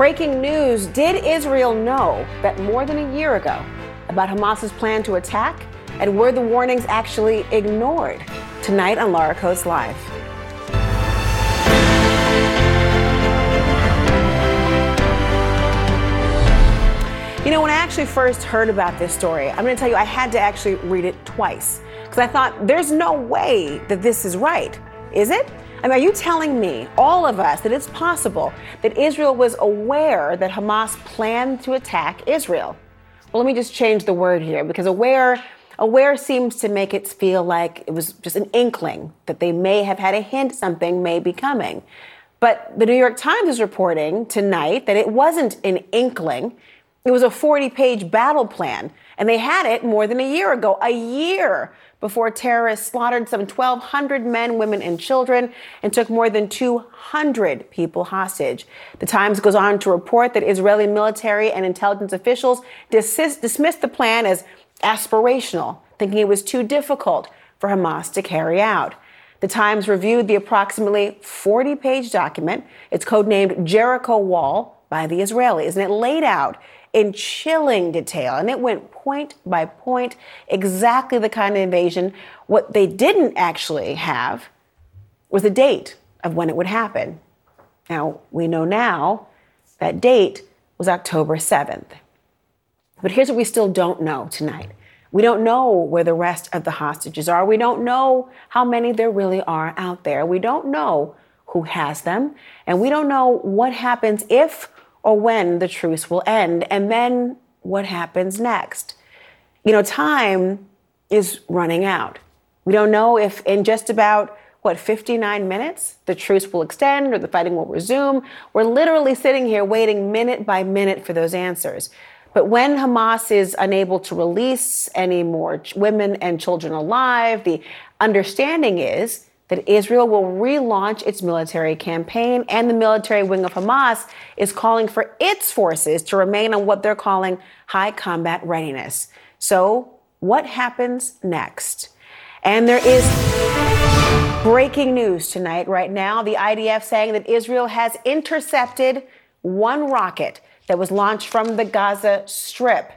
Breaking news Did Israel know that more than a year ago about Hamas's plan to attack? And were the warnings actually ignored? Tonight on Laura Coates Live. You know, when I actually first heard about this story, I'm going to tell you, I had to actually read it twice because I thought, there's no way that this is right. Is it? I mean, are you telling me, all of us, that it's possible that Israel was aware that Hamas planned to attack Israel? Well, let me just change the word here because aware aware seems to make it feel like it was just an inkling that they may have had a hint something may be coming. But the New York Times is reporting tonight that it wasn't an inkling. It was a 40 page battle plan, and they had it more than a year ago, a year before terrorists slaughtered some 1,200 men, women, and children and took more than 200 people hostage. The Times goes on to report that Israeli military and intelligence officials dismissed, dismissed the plan as aspirational, thinking it was too difficult for Hamas to carry out. The Times reviewed the approximately 40 page document. It's codenamed Jericho Wall by the Israelis, and it laid out in chilling detail. And it went point by point, exactly the kind of invasion. What they didn't actually have was a date of when it would happen. Now, we know now that date was October 7th. But here's what we still don't know tonight. We don't know where the rest of the hostages are. We don't know how many there really are out there. We don't know who has them. And we don't know what happens if or when the truce will end, and then what happens next. You know, time is running out. We don't know if in just about what 59 minutes the truce will extend or the fighting will resume. We're literally sitting here waiting minute by minute for those answers. But when Hamas is unable to release any more women and children alive, the understanding is that Israel will relaunch its military campaign, and the military wing of Hamas is calling for its forces to remain on what they're calling high combat readiness. So, what happens next? And there is breaking news tonight, right now. The IDF saying that Israel has intercepted one rocket that was launched from the Gaza Strip.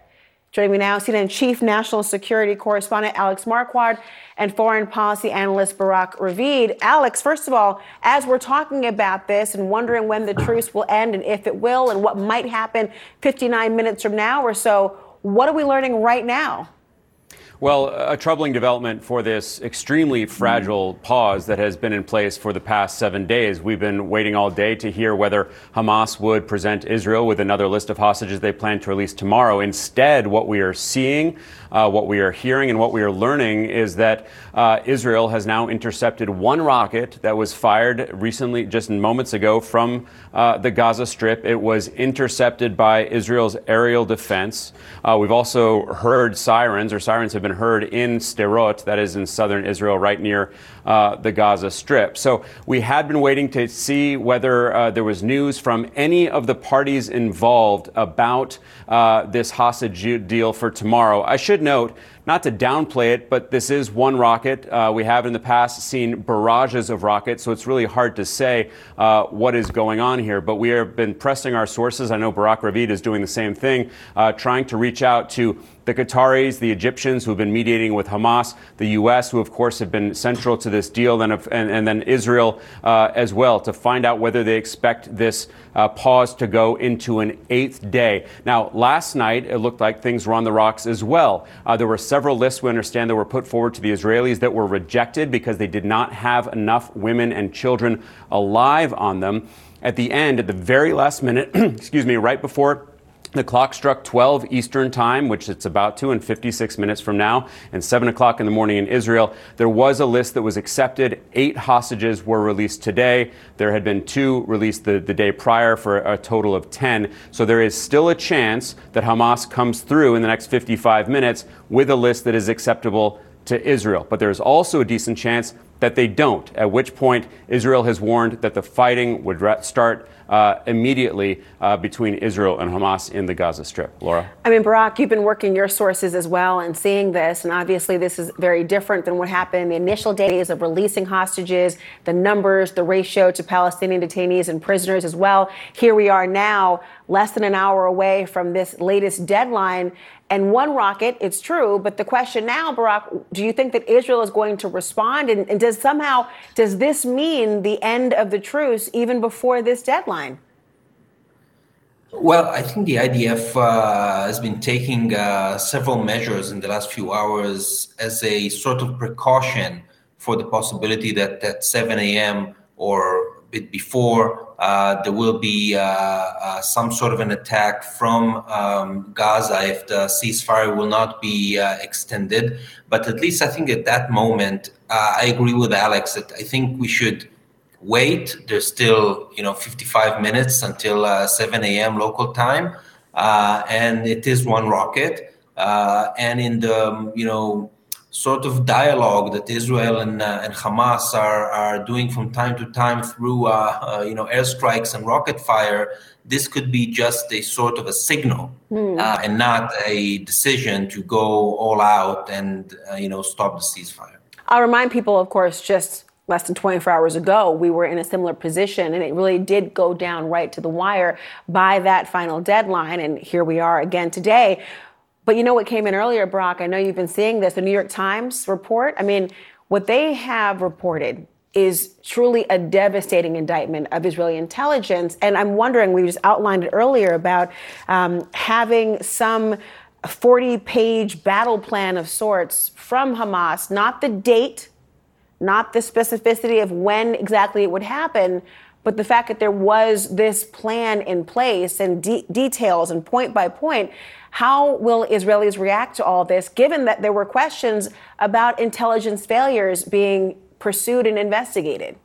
Joining me now, CNN Chief National Security Correspondent Alex Marquardt and Foreign Policy Analyst Barak Ravid. Alex, first of all, as we're talking about this and wondering when the truce will end and if it will and what might happen 59 minutes from now or so, what are we learning right now? Well, a troubling development for this extremely fragile mm. pause that has been in place for the past seven days. We've been waiting all day to hear whether Hamas would present Israel with another list of hostages they plan to release tomorrow. Instead, what we are seeing, uh, what we are hearing, and what we are learning is that uh, Israel has now intercepted one rocket that was fired recently, just moments ago, from uh, the Gaza Strip. It was intercepted by Israel's aerial defense. Uh, we've also heard sirens, or sirens have been heard in Sderot, that is in southern Israel, right near uh, the Gaza Strip. So we had been waiting to see whether uh, there was news from any of the parties involved about uh, this hostage deal for tomorrow. I should note not to downplay it, but this is one rocket. Uh, we have in the past seen barrages of rockets, so it's really hard to say uh, what is going on here. But we have been pressing our sources. I know Barak Ravid is doing the same thing, uh, trying to reach out to the Qataris, the Egyptians who have been mediating with Hamas, the U.S., who of course have been central to this deal, and, and, and then Israel uh, as well, to find out whether they expect this uh, pause to go into an eighth day. Now, last night it looked like things were on the rocks as well. Uh, there were several lists we understand that were put forward to the Israelis that were rejected because they did not have enough women and children alive on them. At the end, at the very last minute, excuse me, right before the clock struck 12 Eastern Time, which it's about to in 56 minutes from now, and 7 o'clock in the morning in Israel. There was a list that was accepted. Eight hostages were released today. There had been two released the, the day prior for a total of 10. So there is still a chance that Hamas comes through in the next 55 minutes with a list that is acceptable to Israel. But there's also a decent chance that they don't, at which point Israel has warned that the fighting would start uh, immediately uh, between Israel and Hamas in the Gaza Strip. Laura? I mean, Barak, you've been working your sources as well and seeing this, and obviously this is very different than what happened in the initial days of releasing hostages, the numbers, the ratio to Palestinian detainees and prisoners as well. Here we are now, less than an hour away from this latest deadline. And one rocket, it's true, but the question now, Barak, do you think that Israel is going to respond? And, and does somehow, does this mean the end of the truce even before this deadline? Well, I think the IDF uh, has been taking uh, several measures in the last few hours as a sort of precaution for the possibility that at 7 a.m. or a bit before, uh, there will be uh, uh, some sort of an attack from um, Gaza if the ceasefire will not be uh, extended. But at least I think at that moment, I agree with Alex that I think we should wait. There's still, you know, 55 minutes until uh, 7 a.m. local time, uh, and it is one rocket. Uh, and in the, you know, sort of dialogue that Israel and, uh, and Hamas are, are doing from time to time through, uh, uh, you know, airstrikes and rocket fire, this could be just a sort of a signal mm. and not a decision to go all out and, you know, stop the ceasefire. I'll remind people, of course, just less than 24 hours ago, we were in a similar position, and it really did go down right to the wire by that final deadline. And here we are again today. But you know what came in earlier, Barak? I know you've been seeing this. The New York Times report. I mean, what they have reported is truly a devastating indictment of Israeli intelligence. And I'm wondering, we just outlined it earlier about um, having some 40 page battle plan of sorts from Hamas, not the date not the specificity of when exactly it would happen, but the fact that there was this plan in place and de- details and point by point. How will Israelis react to all this, given that there were questions about intelligence failures being pursued and investigated?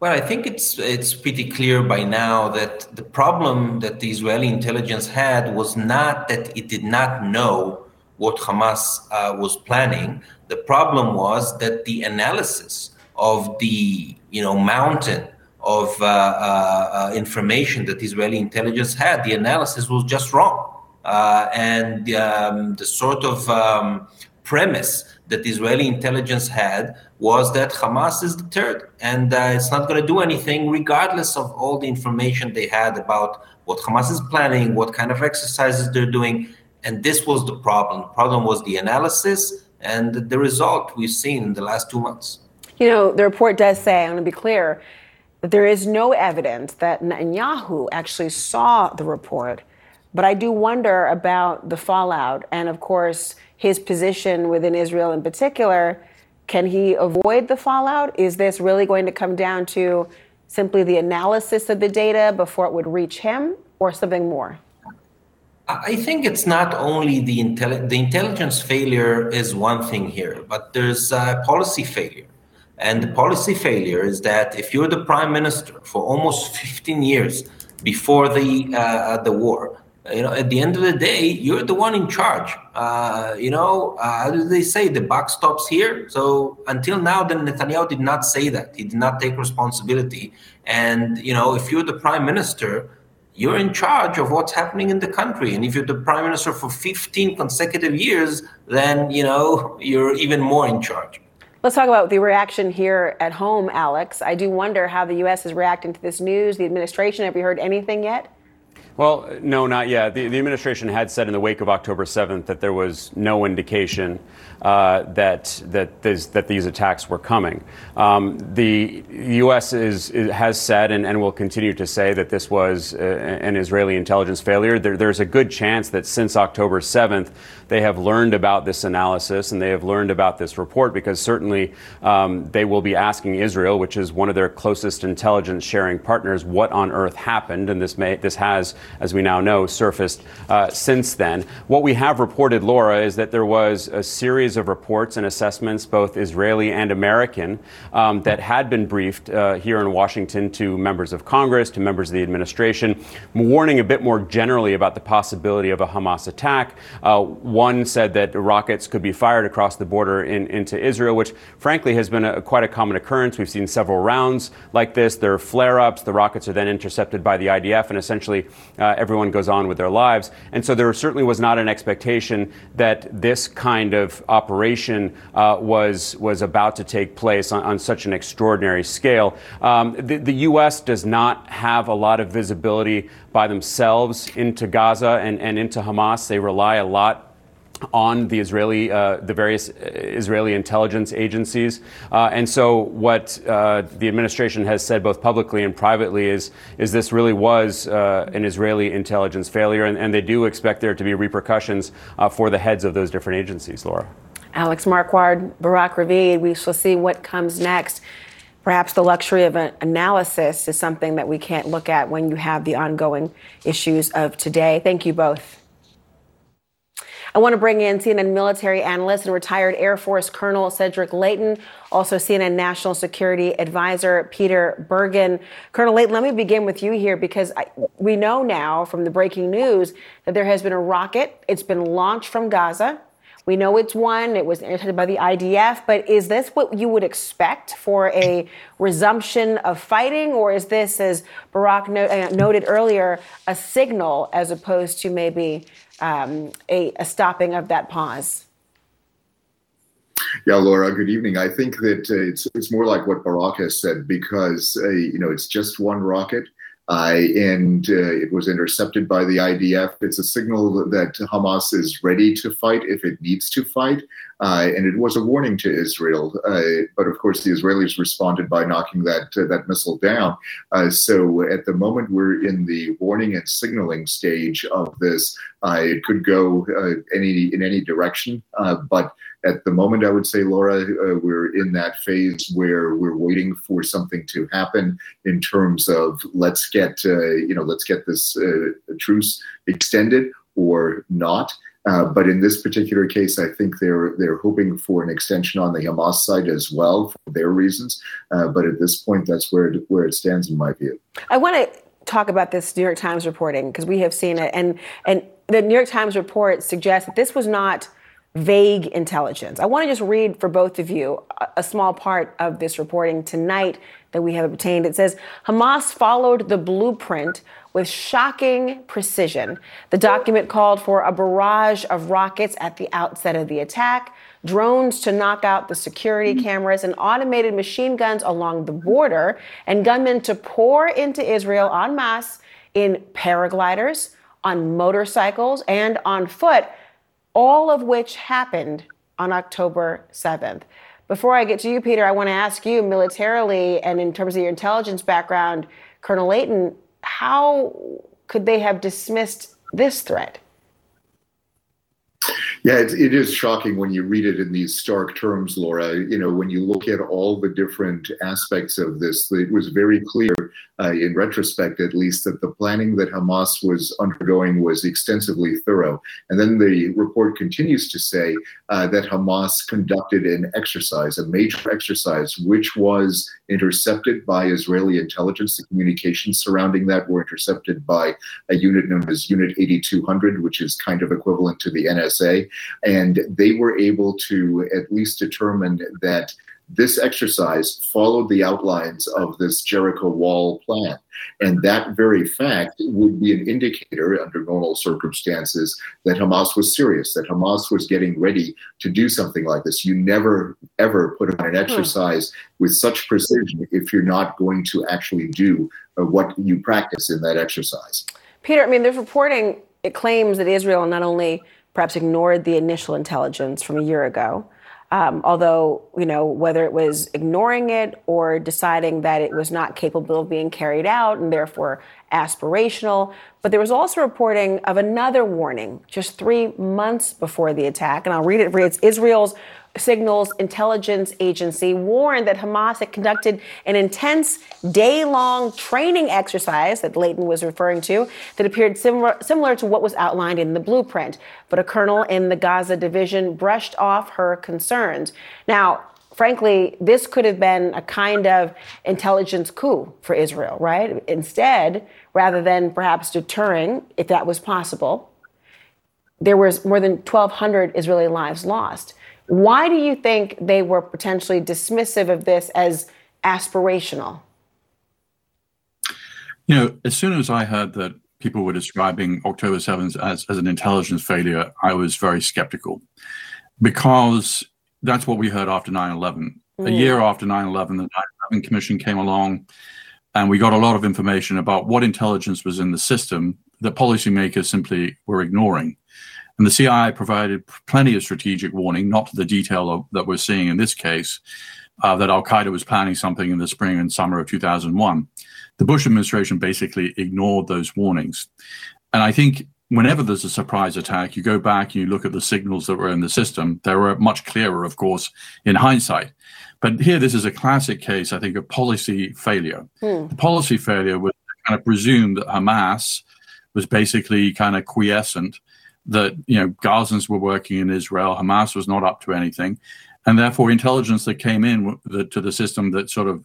Well, I think it's it's pretty clear by now that the problem that the Israeli intelligence had was not that it did not know what Hamas uh, was planning. The problem was that the analysis of the you know mountain of uh, uh, information that Israeli intelligence had, the analysis was just wrong, uh, and um, the sort of um, premise that Israeli intelligence had was that Hamas is deterred and uh, it's not going to do anything, regardless of all the information they had about what Hamas is planning, what kind of exercises they're doing. And this was the problem. The problem was the analysis and the result we've seen in the last two months. You know, the report does say, I want to be clear, that there is no evidence that Netanyahu actually saw the report. But I do wonder about the fallout and, of course, his position within Israel in particular. Can he avoid the fallout? Is this really going to come down to simply the analysis of the data before it would reach him or something more? I think it's not only the intelli- the intelligence failure is one thing here, but there's policy failure. And the policy failure is that if you're the prime minister for almost 15 years before the uh, the war, you know, at the end of the day, you're the one in charge. Uh, you know, uh, they say the buck stops here? So until now, then Netanyahu did not say that. He did not take responsibility. And you know, if you're the prime minister, you're in charge of what's happening in the country. And if you're the prime minister for 15 consecutive years, then, you know, you're even more in charge. Let's talk about the reaction here at home, Alex. I do wonder how the U.S. is reacting to this news. The administration, have you heard anything yet? Well, no, not yet. The, the, administration had said in the wake of October 7th that there was no indication uh, that that, that these attacks were coming. Um, the U.S. Is, is, has said and, and, will continue to say that this was uh, an Israeli intelligence failure. There, there's a good chance that since October 7th, they have learned about this analysis and they have learned about this report because certainly um, they will be asking Israel, which is one of their closest intelligence sharing partners, what on earth happened. And this may this has as we now know, surfaced uh, since then. What we have reported, Laura, is that there was a series of reports and assessments, both Israeli and American, um, that had been briefed uh, here in Washington to members of Congress, to members of the administration, warning a bit more generally about the possibility of a Hamas attack. Uh, one said that rockets could be fired across the border in, into Israel, which frankly has been a, quite a common occurrence. We've seen several rounds like this. There are flare ups. The rockets are then intercepted by the IDF, and essentially uh, everyone goes on with their lives. And so there certainly was not an expectation that this kind of operation uh, was, was about to take place on, on such an extraordinary scale. Um, the, the U.S. does not have a lot of visibility by themselves into Gaza and, and into Hamas. They rely a lot on the Israeli, uh, the various uh, Israeli intelligence agencies, uh, and so what uh, the administration has said both publicly and privately is is this really was uh, an Israeli intelligence failure, and, and, they do expect there to be repercussions uh, for the heads of those different agencies. Laura, Alex Marquardt, Barak Ravid, we shall see what comes next. Perhaps the luxury of an analysis is something that we can't look at when you have the ongoing issues of today. Thank you both. I want to bring in CNN military analyst and retired Air Force Colonel Cedric Leighton, also CNN National Security Advisor Peter Bergen. Colonel Leighton, let me begin with you here because I, we know now from the breaking news that there has been a rocket. It's been launched from Gaza. We know it's one. It was intercepted by the IDF. But is this what you would expect for a resumption of fighting, or is this, as Barak no- uh, noted earlier, a signal as opposed to maybe um, a, a stopping of that pause? Yeah, Laura, good evening. I think that uh, it's, it's more like what Barak has said because, uh, you know, it's just one rocket. Uh, and uh, it was intercepted by the IDF. It's a signal that Hamas is ready to fight if it needs to fight. Uh, and it was a warning to Israel. Uh, but of course, the Israelis responded by knocking that uh, that missile down. Uh, so at the moment, we're in the warning and signaling stage of this. it could go any in any direction, but at the moment, I would say, Laura, uh, we're in that phase where we're waiting for something to happen in terms of let's get uh, you know let's get this uh, truce extended or not. Uh, but in this particular case, I think they're they're hoping for an extension on the Hamas side as well for their reasons. Uh, but at this point, that's where it, where it stands in my view. I want to talk about this New York Times reporting because we have seen it, and and the New York Times report suggests that this was not vague intelligence. I want to just read for both of you a, small part of this reporting tonight that we have obtained. It says Hamas followed the blueprint with shocking precision. The document called for a barrage of rockets at the outset of the attack, drones to knock out the security mm. cameras, and automated machine guns along the border, and gunmen to pour into Israel en masse in paragliders, on motorcycles, and on foot all of which happened on October 7th. Before I get to you, Peter, I want to ask you militarily and in terms of your intelligence background, Colonel Leighton, how could they have dismissed this threat? Yeah, it, it is shocking when you read it in these stark terms, Laura. You know, when you look at all the different aspects of this, it was very clear, uh, in retrospect at least, that the planning that Hamas was undergoing was extensively thorough. And then the report continues to say uh, that Hamas conducted an exercise, a major exercise, which was intercepted by Israeli intelligence. The communications surrounding that were intercepted by a unit known as Unit 8200, which is kind of equivalent to the NSA. And they were able to at least determine that this exercise followed the outlines of this Jericho Wall plan. And that very fact would be an indicator under normal circumstances that Hamas was serious, that Hamas was getting ready to do something like this. You never, ever put on an exercise with such precision if you're not going to actually do uh, what you practice in that exercise. Peter, I mean, there's reporting, it claims that Israel not only perhaps ignored the initial intelligence from a year ago. Um, although, you know, whether it was ignoring it or deciding that it was not capable of being carried out and therefore aspirational. But there was also reporting of another warning just three months before the attack. And I'll read it. It's Israel's Signals intelligence agency warned that Hamas had conducted an intense day long training exercise that Leighton was referring to that appeared similar, similar to what was outlined in the blueprint. But a colonel in the Gaza division brushed off her concerns. Now, frankly, this could have been a kind of intelligence coup for Israel, right? Instead, rather than perhaps deterring, if that was possible, there was more than 1,200 Israeli lives lost. Why do you think they were potentially dismissive of this as aspirational? You know, as soon as I heard that people were describing October 7th as, as an intelligence failure, I was very skeptical because that's what we heard after 9 11. Mm. A year after 9 11, the 9 11 Commission came along, and we got a lot of information about what intelligence was in the system that policymakers simply were ignoring. And the CIA provided plenty of strategic warning, not to the detail of, that we're seeing in this case, uh, that Al Qaeda was planning something in the spring and summer of 2001. The Bush administration basically ignored those warnings. And I think whenever there's a surprise attack, you go back and you look at the signals that were in the system. They were much clearer, of course, in hindsight. But here, this is a classic case, I think, of policy failure. Hmm. The policy failure was kind of presumed that Hamas was basically kind of quiescent, that you know Gazans were working in Israel, Hamas was not up to anything, and therefore intelligence that came in to the system that sort of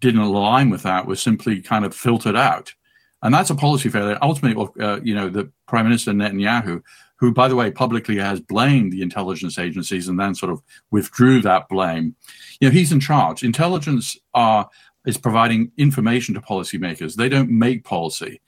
didn't align with that was simply kind of filtered out. And that's a policy failure. Ultimately, uh, you know, the Prime Minister Netanyahu, who, by the way, publicly has blamed the intelligence agencies and then sort of withdrew that blame, you know, he's in charge. Intelligence are, is providing information to policymakers. They don't make policy.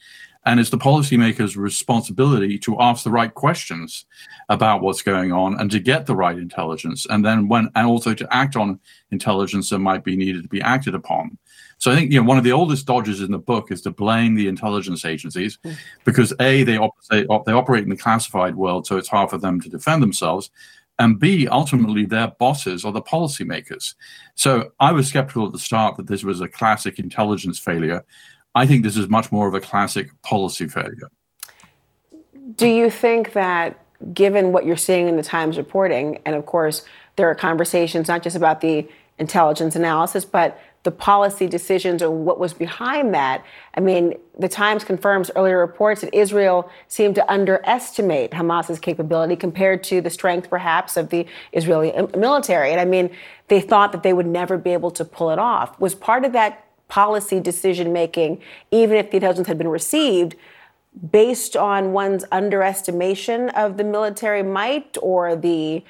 And it's the policymakers' responsibility to ask the right questions about what's going on and to get the right intelligence. And then when, and also to act on intelligence that might be needed to be acted upon. So I think you know one of the oldest dodges in the book is to blame the intelligence agencies mm. because a they, op- they, op- they operate in the classified world, so it's hard for them to defend themselves, and b ultimately their bosses are the policymakers. So I was skeptical at the start that this was a classic intelligence failure. I think this is much more of a classic policy failure. Do you think that, given what you're seeing in the Times reporting, and of course there are conversations not just about the intelligence analysis, but the policy decisions or what was behind that. I mean, the Times confirms earlier reports that Israel seemed to underestimate Hamas's capability compared to the strength, perhaps, of the Israeli military. And I mean, they thought that they would never be able to pull it off. Was part of that policy decision making, even if the intelligence had been received, based on one's underestimation of the military might or the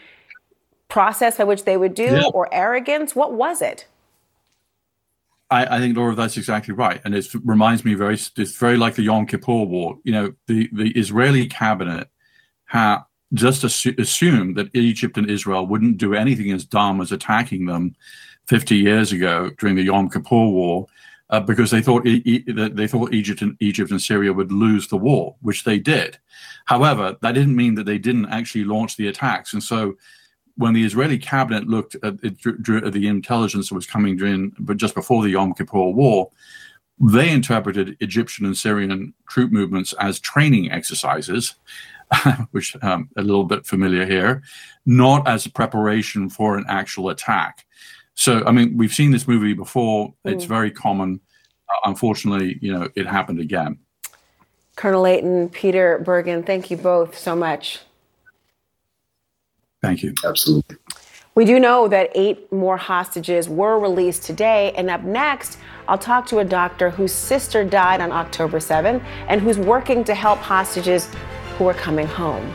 process by which they would do yeah. or arrogance? What was it? I, I, think Laura, that's exactly right, and it reminds me very. It's very like the Yom Kippur War. You know, the the Israeli cabinet had just assu- assumed that Egypt and Israel wouldn't do anything as dumb as attacking them 50 years ago during the Yom Kippur War, uh, because they thought e- e- they thought Egypt and Egypt and Syria would lose the war, which they did. However, that didn't mean that they didn't actually launch the attacks, and so when the Israeli cabinet looked at, at the intelligence that was coming in, but just before the Yom Kippur War, they interpreted Egyptian and Syrian troop movements as training exercises, which um, a little bit familiar here, not as preparation for an actual attack. So, I mean, we've seen this movie before. Mm. It's very common. Uh, unfortunately, you know, it happened again. Colonel Leighton, Peter Bergen, thank you both so much. Thank you. Absolutely. We do know that eight more hostages were released today. And up next, I'll talk to a doctor whose sister died on October 7 and who's working to help hostages who are coming home.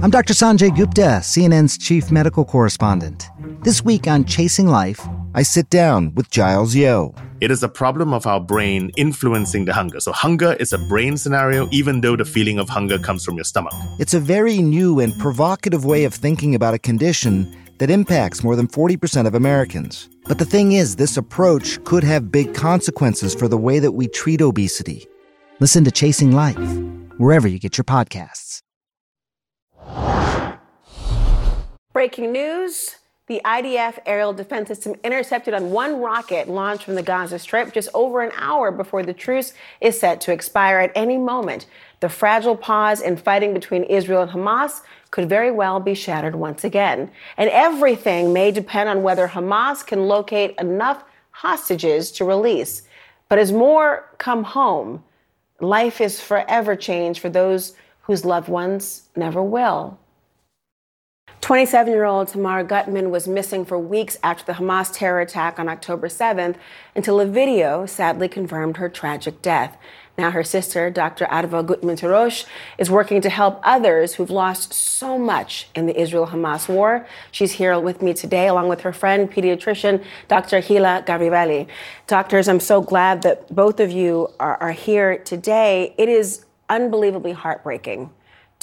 I'm Dr. Sanjay Gupta, CNN's chief medical correspondent. This week on Chasing Life, I sit down with Giles Yeo. It is a problem of our brain influencing the hunger. So, hunger is a brain scenario, even though the feeling of hunger comes from your stomach. It's a very new and provocative way of thinking about a condition that impacts more than 40% of Americans. But the thing is, this approach could have big consequences for the way that we treat obesity. Listen to Chasing Life, wherever you get your podcasts. Breaking news. The IDF aerial defense system intercepted on one rocket launched from the Gaza Strip just over an hour before the truce is set to expire at any moment. The fragile pause in fighting between Israel and Hamas could very well be shattered once again. And everything may depend on whether Hamas can locate enough hostages to release. But as more come home, life is forever changed for those whose loved ones never will. 27 year old Tamar Gutman was missing for weeks after the Hamas terror attack on October 7th until a video sadly confirmed her tragic death. Now, her sister, Dr. Adva Gutman Tirosh, is working to help others who've lost so much in the Israel Hamas war. She's here with me today, along with her friend, pediatrician, Dr. Hila Garibaldi. Doctors, I'm so glad that both of you are, are here today. It is unbelievably heartbreaking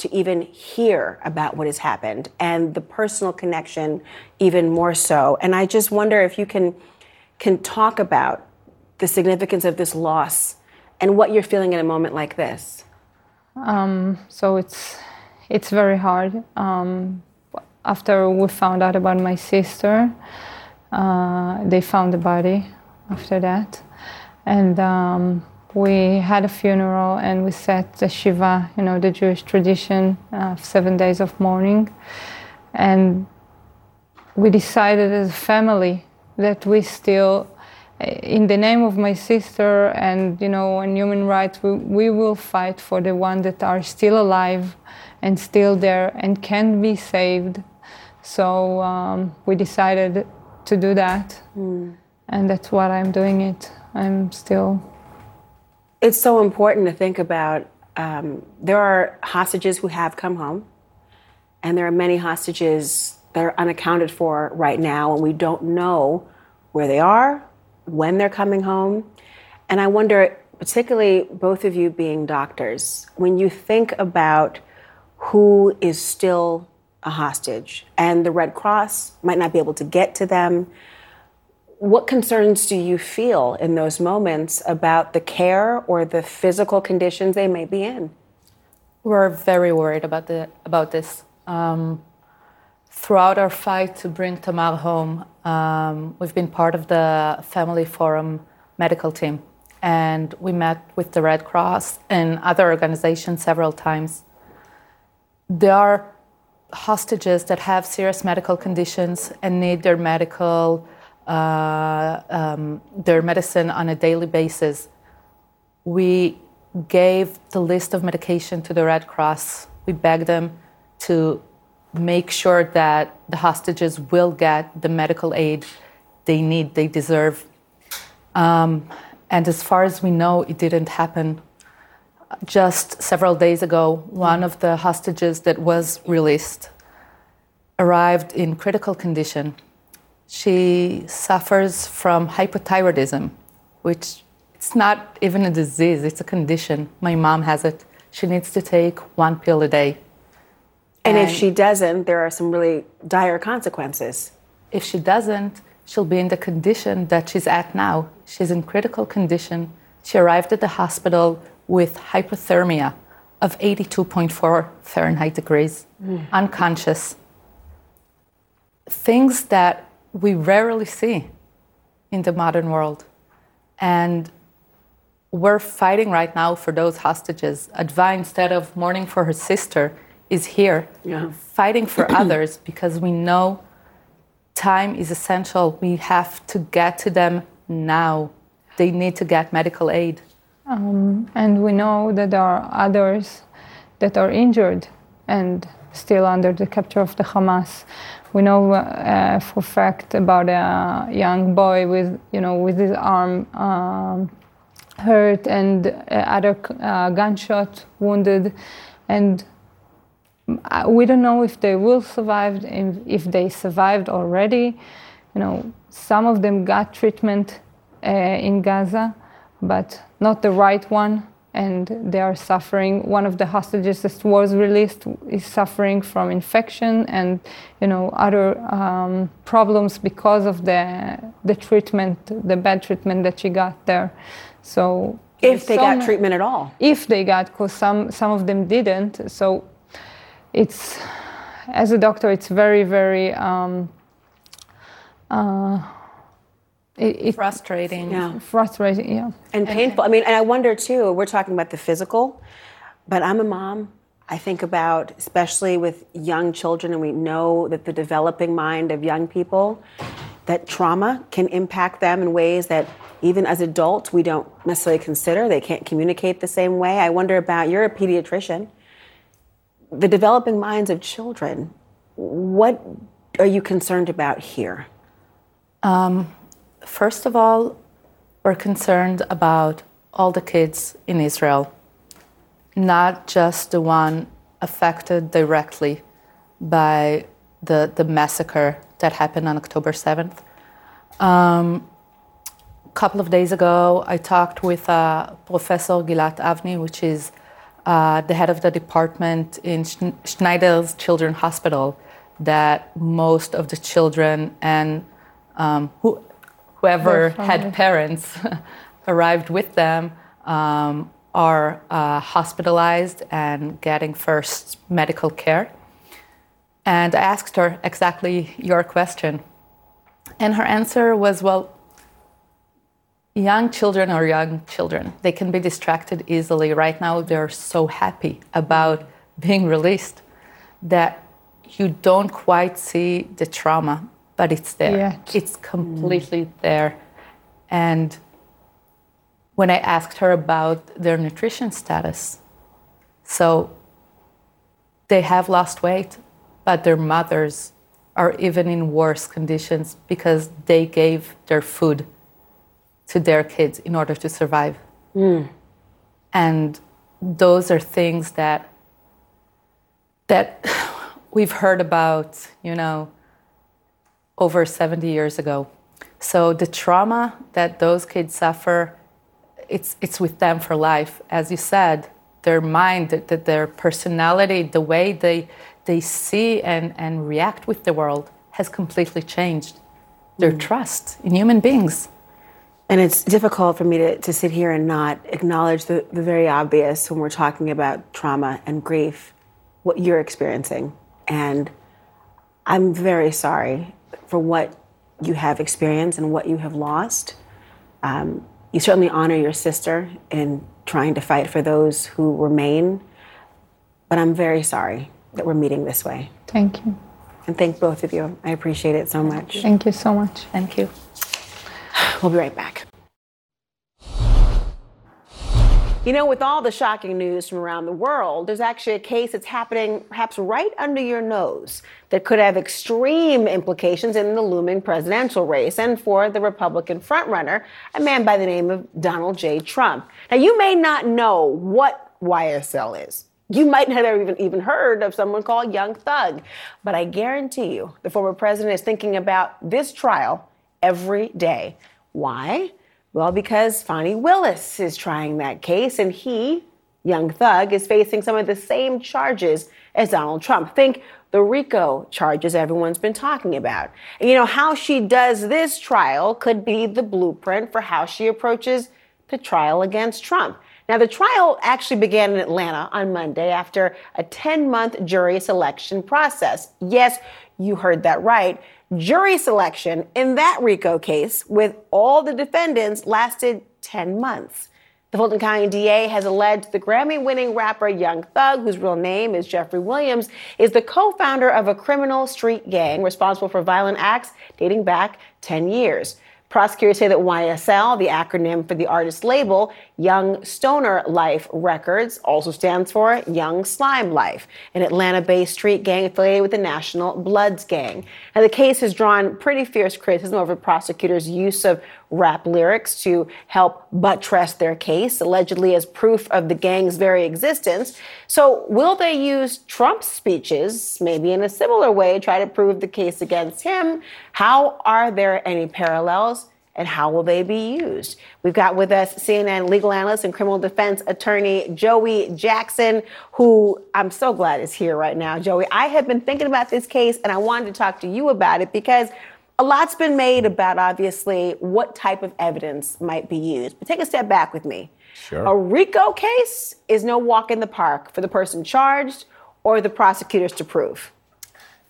to even hear about what has happened and the personal connection even more so. And I just wonder if you can can talk about the significance of this loss and what you're feeling in a moment like this. Um, so it's it's very hard. Um, after we found out about my sister, uh, they found the body after that, and um, we had a funeral and we set the Shiva, you know, the Jewish tradition of seven days of mourning. And we decided as a family that we still, in the name of my sister and, you know, and human rights, we, we will fight for the ones that are still alive and still there and can be saved. So um, we decided to do that. Mm. And that's what I'm doing it. I'm still it's so important to think about. Um, there are hostages who have come home, and there are many hostages that are unaccounted for right now, and we don't know where they are, when they're coming home. And I wonder, particularly both of you being doctors, when you think about who is still a hostage, and the Red Cross might not be able to get to them what concerns do you feel in those moments about the care or the physical conditions they may be in? We're very worried about the about this. Um, throughout our fight to bring Tamar home, um, we've been part of the Family Forum medical team, and we met with the Red Cross and other organizations several times. There are hostages that have serious medical conditions and need their medical uh, um, their medicine on a daily basis. We gave the list of medication to the Red Cross. We begged them to make sure that the hostages will get the medical aid they need, they deserve. Um, and as far as we know, it didn't happen. Just several days ago, one of the hostages that was released arrived in critical condition she suffers from hypothyroidism, which it's not even a disease, it's a condition. My mom has it. She needs to take one pill a day. And, and if she doesn't, there are some really dire consequences. If she doesn't, she'll be in the condition that she's at now. She's in critical condition. She arrived at the hospital with hypothermia of 82.4 Fahrenheit degrees, mm. unconscious. Things that we rarely see in the modern world. And we're fighting right now for those hostages. Adva, instead of mourning for her sister, is here yeah. fighting for others because we know time is essential. We have to get to them now. They need to get medical aid. Um, and we know that there are others that are injured and still under the capture of the Hamas. We know uh, for fact about a young boy with, you know, with his arm um, hurt and uh, other uh, gunshot wounded, and Um, we don't know if they will survive, if they survived already. You know, some of them got treatment uh, in Gaza, but not the right one, and they are suffering. One of the hostages that was released is suffering from infection and, you know, other um, problems because of the the treatment, the bad treatment that she got there. So if they some, got treatment at all, if they got, because some some of them didn't. So it's as a doctor, it's very very. Um, uh, it, it, frustrating. Yeah. Frustrating, yeah. And painful. I mean, and I wonder too, we're talking about the physical, but I'm a mom. I think about, especially with young children, and we know that the developing mind of young people, that trauma can impact them in ways that even as adults we don't necessarily consider. They can't communicate the same way. I wonder about, you're a pediatrician, the developing minds of children. What are you concerned about here? Um, First of all, we're concerned about all the kids in Israel, not just the one affected directly by the, the massacre that happened on October 7th. Um, a couple of days ago, I talked with uh, Professor Gilat Avni, which is uh, the head of the department in Schneider's Children's Hospital, that most of the children and um, who whoever had parents arrived with them um, are uh, hospitalized and getting first medical care. And I asked her exactly your question. And her answer was well, young children are young children. They can be distracted easily. Right now, they're so happy about being released that you don't quite see the trauma but it's there. It's completely mm. there. And when I asked her about their nutrition status, so they have lost weight, but their mothers are even in worse conditions because they gave their food to their kids in order to survive. Mm. And those are things that that we've heard about, you know, over 70 years ago. So the trauma that those kids suffer, it's, it's with them for life. As you said, their mind, the, their personality, the way they, they see and, and react with the world has completely changed. Their mm. trust in human beings. And it's difficult for me to, to sit here and not acknowledge the, the very obvious when we're talking about trauma and grief, what you're experiencing. And I'm very sorry for what you have experienced and what you have lost. Um, you certainly honor your sister in trying to fight for those who remain. But I'm very sorry that we're meeting this way. Thank you. And thank both of you. I appreciate it so much. Thank you so much. Thank you. We'll be right back. You know, with all the shocking news from around the world, there's actually a case that's happening perhaps right under your nose that could have extreme implications in the looming presidential race and for the Republican frontrunner, a man by the name of Donald J. Trump. Now, you may not know what YSL is. You might not have even, even heard of someone called Young Thug, but I guarantee you the former president is thinking about this trial every day. Why? Well, because Fani Willis is trying that case, and he, young thug, is facing some of the same charges as Donald Trump. Think the RICO charges everyone's been talking about. And you know, how she does this trial could be the blueprint for how she approaches the trial against Trump. Now, the trial actually began in Atlanta on Monday after a 10 month jury selection process. Yes, you heard that right jury selection in that RICO case with all the defendants lasted 10 months. The Fulton County DA has alleged the Grammy winning rapper Young Thug, whose real name is Jeffrey Williams, is the co founder of a criminal street gang responsible for violent acts dating back 10 years. Prosecutors say that YSL, the acronym for the artist label, Young Stoner Life Records, also stands for Young Slime Life, an Atlanta based street gang affiliated with the National Bloods Gang. And the case has drawn pretty fierce criticism over prosecutors' use of rap lyrics to help buttress their case, allegedly as proof of the gang's very existence. So, will they use Trump's speeches, maybe in a similar way, try to prove the case against him? How are there any parallels? And how will they be used? We've got with us CNN legal analyst and criminal defense attorney Joey Jackson, who I'm so glad is here right now. Joey, I have been thinking about this case and I wanted to talk to you about it because a lot's been made about obviously what type of evidence might be used. But take a step back with me. Sure. A RICO case is no walk in the park for the person charged or the prosecutors to prove.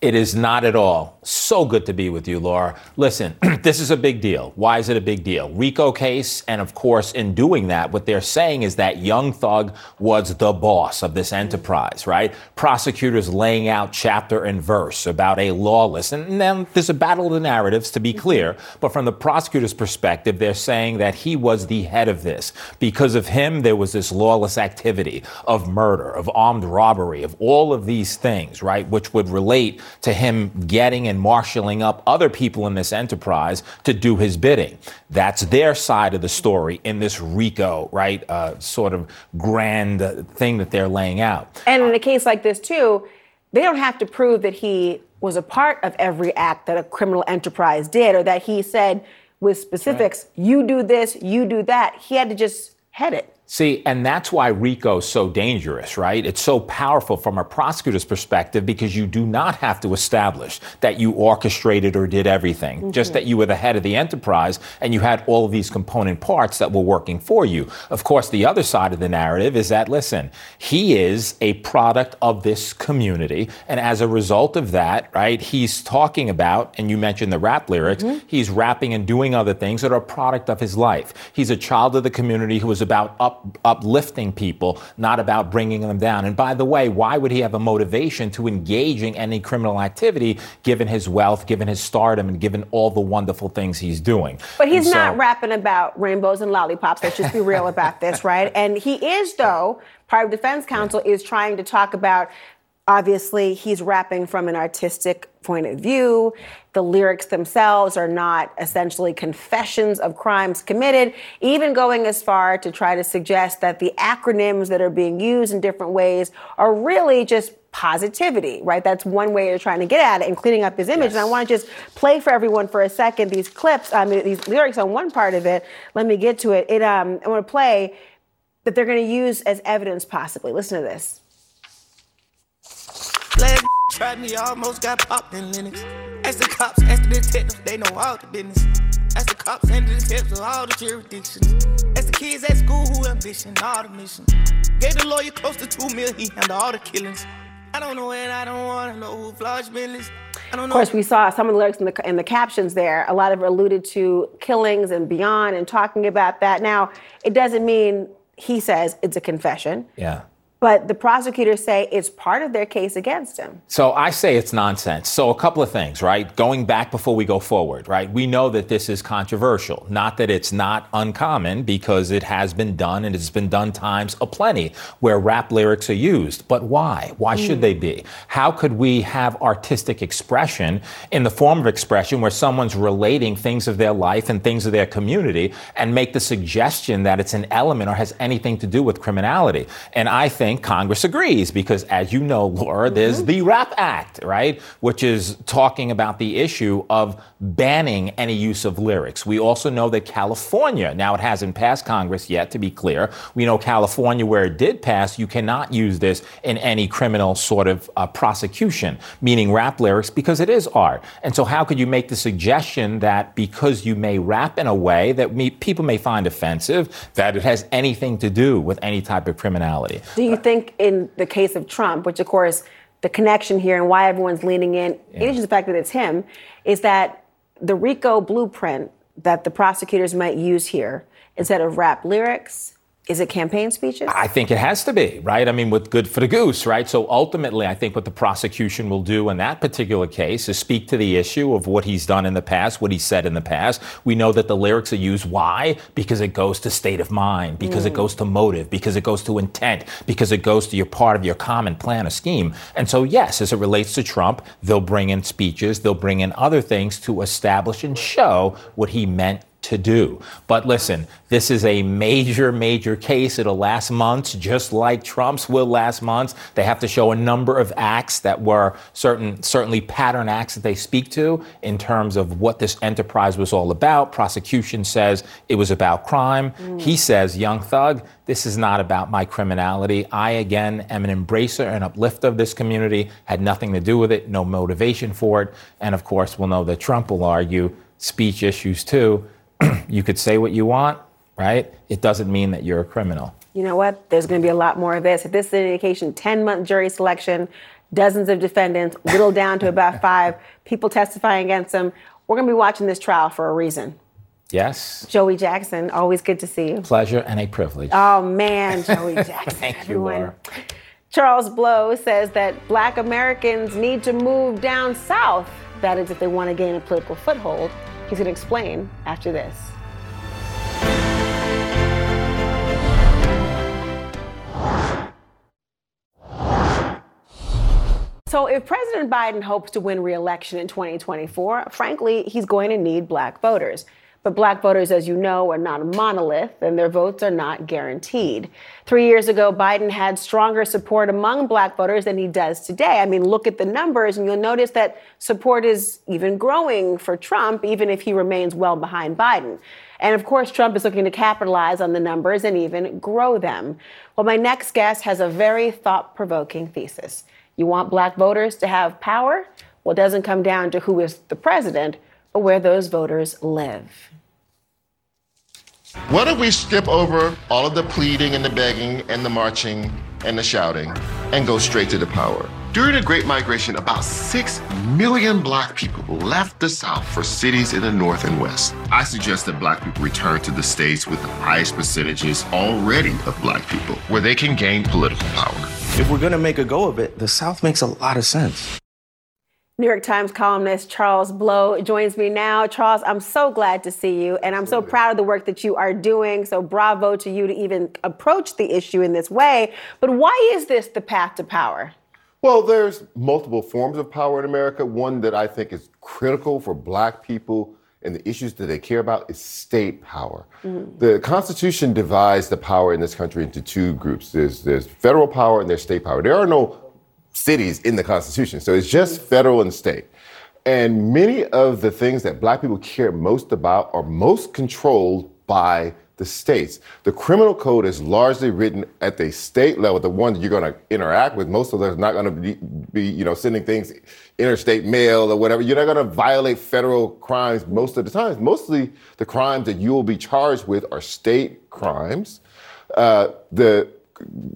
It is not at all. So good to be with you, Laura. Listen, this is a big deal. Why is it a big deal? RICO case, and of course, in doing that, what they're saying is that Young Thug was the boss of this enterprise, right? Prosecutors laying out chapter and verse about a lawless, and then there's a battle of the narratives, to be clear, but from the prosecutor's perspective, they're saying that he was the head of this. Because of him, there was this lawless activity of murder, of armed robbery, of all of these things, right? Which would relate to him getting and marshaling up other people in this enterprise to do his bidding. That's their side of the story in this RICO, right? Uh, sort of grand thing that they're laying out. And in a case like this, too, they don't have to prove that he was a part of every act that a criminal enterprise did or that he said with specifics, right. you do this, you do that. He had to just head it. See, and that's why RICO is so dangerous, right? It's so powerful from a prosecutor's perspective because you do not have to establish that you orchestrated or did everything, mm-hmm. just that you were the head of the enterprise and you had all of these component parts that were working for you. Of course, the other side of the narrative is that, listen, he is a product of this community. And as a result of that, right, he's talking about, and you mentioned the rap lyrics, mm-hmm. he's rapping and doing other things that are a product of his life. He's a child of the community who was about up uplifting people, not about bringing them down. And by the way, why would he have a motivation to engage in any criminal activity given his wealth, given his stardom, and given all the wonderful things he's doing? But he's so, not rapping about rainbows and lollipops. Let's just be real about this, right? And he is, though, part of defense counsel is trying to talk about Obviously, he's rapping from an artistic point of view. The lyrics themselves are not essentially confessions of crimes committed, even going as far to try to suggest that the acronyms that are being used in different ways are really just positivity, right? That's one way you're trying to get at it and cleaning up his image. Yes. And I want to just play for everyone for a second these clips, I mean, these lyrics on one part of it. Let me get to it. It um, I want to play that they're going to use as evidence possibly. Listen to this. Last tried me, almost got popped in Lenox. Ask the cops, ask the detectives, they know all the business. Ask the cops and the detectives of all the jurisdictions. Ask the kids at school who ambition, all the missions. Gave the lawyer close to two mil, he handled all the killings. I don't know and I don't wanna know who Florence business. Of course, we saw some of the lyrics in the, in the captions there. A lot of it alluded to killings and beyond and talking about that. Now, it doesn't mean he says it's a confession. Yeah. But the prosecutors say it's part of their case against him. So I say it's nonsense. So a couple of things, right? Going back before we go forward, right? We know that this is controversial. Not that it's not uncommon because it has been done and it's been done times aplenty where rap lyrics are used. But why? Why mm. should they be? How could we have artistic expression in the form of expression where someone's relating things of their life and things of their community and make the suggestion that it's an element or has anything to do with criminality? And I think think Congress agrees because, as you know, Laura, mm-hmm. there's the RAP Act, right, which is talking about the issue of banning any use of lyrics. We also know that California, now it hasn't passed Congress yet, to be clear. We know California, where it did pass, you cannot use this in any criminal sort of uh, prosecution, meaning rap lyrics, because it is art. And so, how could you make the suggestion that because you may rap in a way that me, people may find offensive, that it has anything to do with any type of criminality? Do you think in the case of Trump, which of course the connection here and why everyone's leaning in, yeah. in addition to the fact that it's him, is that the RICO blueprint that the prosecutors might use here, instead of rap lyrics, Is it campaign speeches? I think it has to be, right? I mean, with good for the goose, right? So ultimately, I think what the prosecution will do in that particular case is speak to the issue of what he's done in the past, what he said in the past. We know that the lyrics are used. Why? Because it goes to state of mind, because mm. it goes to motive, because it goes to intent, because it goes to your part of your common plan or scheme. And so, yes, as it relates to Trump, they'll bring in speeches, they'll bring in other things to establish and show what he meant to do. But listen, this is a major, major case. It'll last months, just like Trump's will last months. They have to show a number of acts that were certain, certainly pattern acts that they speak to in terms of what this enterprise was all about. Prosecution says it was about crime. Mm. He says, young thug, this is not about my criminality. I, again, am an embracer and uplifter of this community, had nothing to do with it, no motivation for it. And of course, we'll know that Trump will argue speech issues too you could say what you want, right? It doesn't mean that you're a criminal. You know what? There's going to be a lot more of this. If this is an indication, 10 month jury selection, dozens of defendants, whittled down to about five, people testifying against them. We're going to be watching this trial for a reason. Yes. Joey Jackson, always good to see you. Pleasure and a privilege. Oh, man, Joey Jackson. Thank you, Laura. Charles Blow says that black Americans need to move down south. That is, if they want to gain a political foothold. He's going to explain after this. So, if President Biden hopes to win re-election in 2024, frankly, he's going to need black voters. But black voters, as you know, are not a monolith and their votes are not guaranteed. Three years ago, Biden had stronger support among black voters than he does today. I mean, look at the numbers and you'll notice that support is even growing for Trump, even if he remains well behind Biden. And of course, Trump is looking to capitalize on the numbers and even grow them. Well, my next guest has a very thought provoking thesis. You want black voters to have power? Well, it doesn't come down to who is the president, where those voters live. What if we skip over all of the pleading and the begging and the marching and the shouting and go straight to the power? During the Great Migration, about 6 million black people left the South for cities in the North and West. I suggest that black people return to the states with the highest percentages already of black people, where they can gain political power. If we're going to make a go of it, the South makes a lot of sense. New York Times columnist Charles Blow joins me now. Charles, I'm so glad to see you, and I'm so proud of the work that you are doing. So, bravo to you to even approach the issue in this way. But why is this the path to power? Well, there's multiple forms of power in America. One that I think is critical for black people and the issues that they care about is state power. Mm-hmm. The Constitution divides the power in this country into two groups. There's there's federal power and there's state power. There are no cities in the Constitution. So it's just federal and state. And many of the things that black people care most about are most controlled by the states. The criminal code is largely written at the state level, the one that you're going to interact with. Most of them are not going to be, be, you know, sending things interstate mail or whatever. You're not going to violate federal crimes most of the time. Mostly the crimes that you will be charged with are state crimes. Uh, the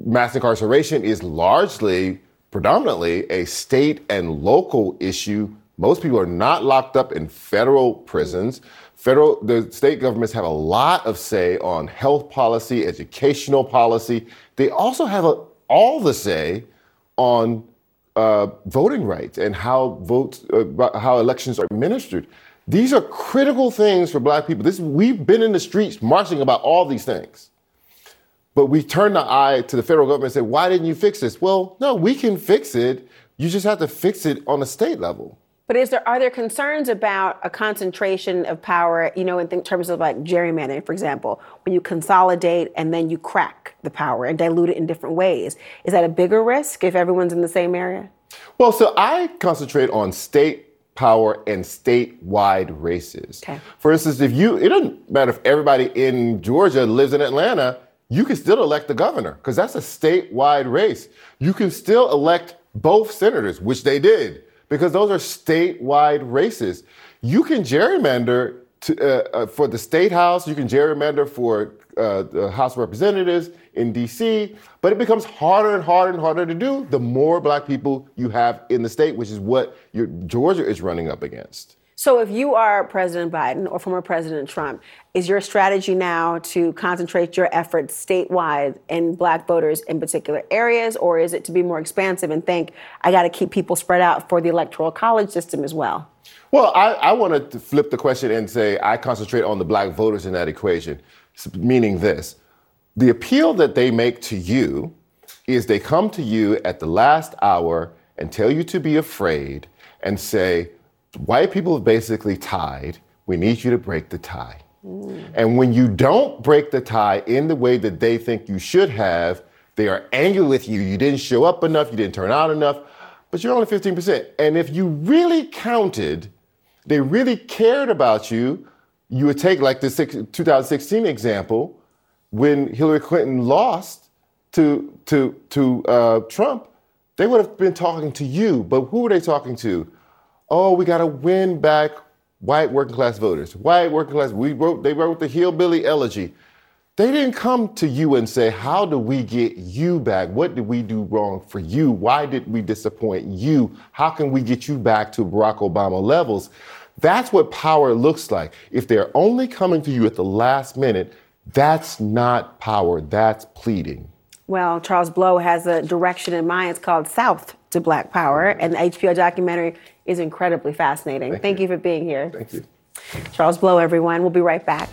mass incarceration is largely predominantly a state and local issue. Most people are not locked up in federal prisons. Federal, the state governments have a lot of say on health policy, educational policy. They also have a, all the say on uh, voting rights and how votes, uh, how elections are administered. These are critical things for Black people. This we've been in the streets marching about all these things. But we turn the eye to the federal government and say, why didn't you fix this? Well, no, we can fix it. You just have to fix it on a state level. But is there are there concerns about a concentration of power, you know, in th- terms of like gerrymandering, for example, when you consolidate and then you crack the power and dilute it in different ways? Is that a bigger risk if everyone's in the same area? Well, so I concentrate on state power and statewide races. Okay. For instance, if you it doesn't matter if everybody in Georgia lives in Atlanta, you can still elect the governor because that's a statewide race. You can still elect both senators, which they did, because those are statewide races. You can gerrymander to, uh, uh, for the state house, you can gerrymander for uh, the House of Representatives in DC, but it becomes harder and harder and harder to do the more black people you have in the state, which is what your, Georgia is running up against. So, if you are President Biden or former President Trump, is your strategy now to concentrate your efforts statewide in black voters in particular areas, or is it to be more expansive and think, I got to keep people spread out for the electoral college system as well? Well, I, I want to flip the question and say I concentrate on the black voters in that equation, meaning this the appeal that they make to you is they come to you at the last hour and tell you to be afraid and say, white people have basically tied. We need you to break the tie. And when you don't break the tie in the way that they think you should have, they are angry with you. You didn't show up enough, you didn't turn out enough, but you're only 15%. And if you really counted, they really cared about you, you would take like the 2016 example when Hillary Clinton lost to, to, to uh, Trump, they would have been talking to you. But who were they talking to? Oh, we got to win back white working class voters. White working class. We wrote. They wrote the hillbilly elegy. They didn't come to you and say, How do we get you back? What did we do wrong for you? Why did we disappoint you? How can we get you back to Barack Obama levels? That's what power looks like. If they're only coming to you at the last minute, that's not power, that's pleading. Well, Charles Blow has a direction in mind. It's called South to Black Power, and the HBO documentary is incredibly fascinating. Thank, Thank you. you for being here. Thank you. Charles Blow, everyone. We'll be right back.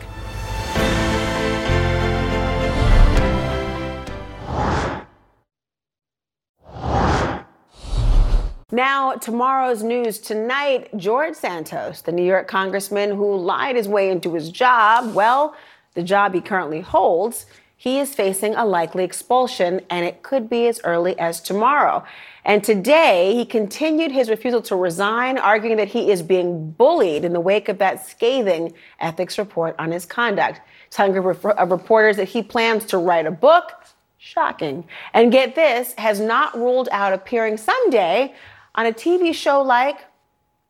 Now, tomorrow's news tonight George Santos, the New York congressman who lied his way into his job, well, the job he currently holds, he is facing a likely expulsion, and it could be as early as tomorrow. And today, he continued his refusal to resign, arguing that he is being bullied in the wake of that scathing ethics report on his conduct, telling of reporters that he plans to write a book. Shocking. And get this, has not ruled out appearing someday on a TV show like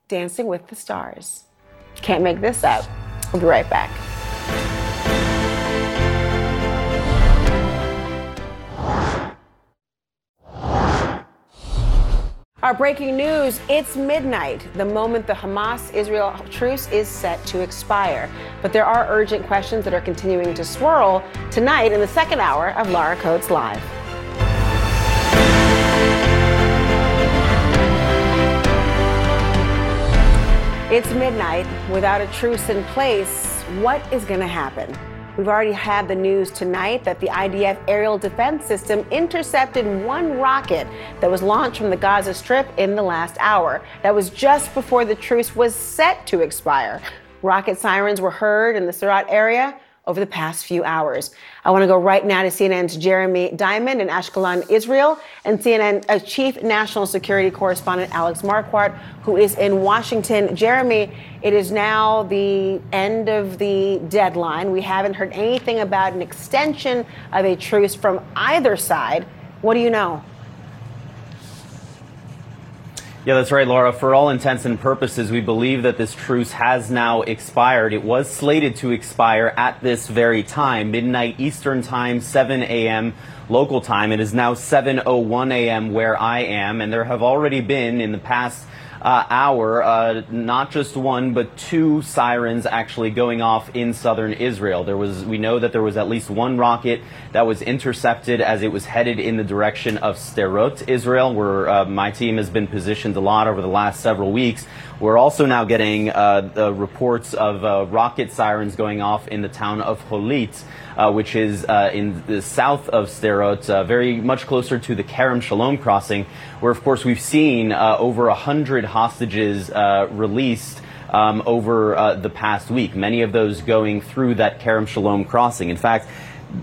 Dancing with the Stars. Can't make this up. We'll be right back. Our breaking news it's midnight, the moment the Hamas Israel truce is set to expire. But there are urgent questions that are continuing to swirl tonight in the second hour of Laura Coates Live. It's midnight. Without a truce in place, what is going to happen? We've already had the news tonight that the IDF aerial defense system intercepted one rocket that was launched from the Gaza Strip in the last hour. That was just before the truce was set to expire. Rocket sirens were heard in the Sderot area over the past few hours. I want to go right now to CNN's Jeremy Diamond in Ashkelon, Israel, and CNN uh, Chief National Security Correspondent Alex Marquardt, who is in Washington. Jeremy, it is now the end of the deadline. We haven't heard anything about an extension of a truce from either side. What do you know? Yeah, that's right, Laura. For all intents and purposes, we believe that this truce has now expired. It was slated to expire at this very time, midnight Eastern Time, 7 a.m. local time. It is now 7.01 a.m. where I am, and there have already been in the past uh, hour, uh, not just one, but two sirens actually going off in southern Israel. There was, we know that there was at least one rocket that was intercepted as it was headed in the direction of Sderot, Israel, where uh, my team has been positioned a lot over the last several weeks. We're also now getting uh, reports of uh, rocket sirens going off in the town of Holit uh, which is in the south of Sderot, very much closer to the Kerem Shalom crossing, where, of course, we've seen over 100 hostages released. Um, over uh, the past week, many of those going through that Kerem Shalom crossing. In fact,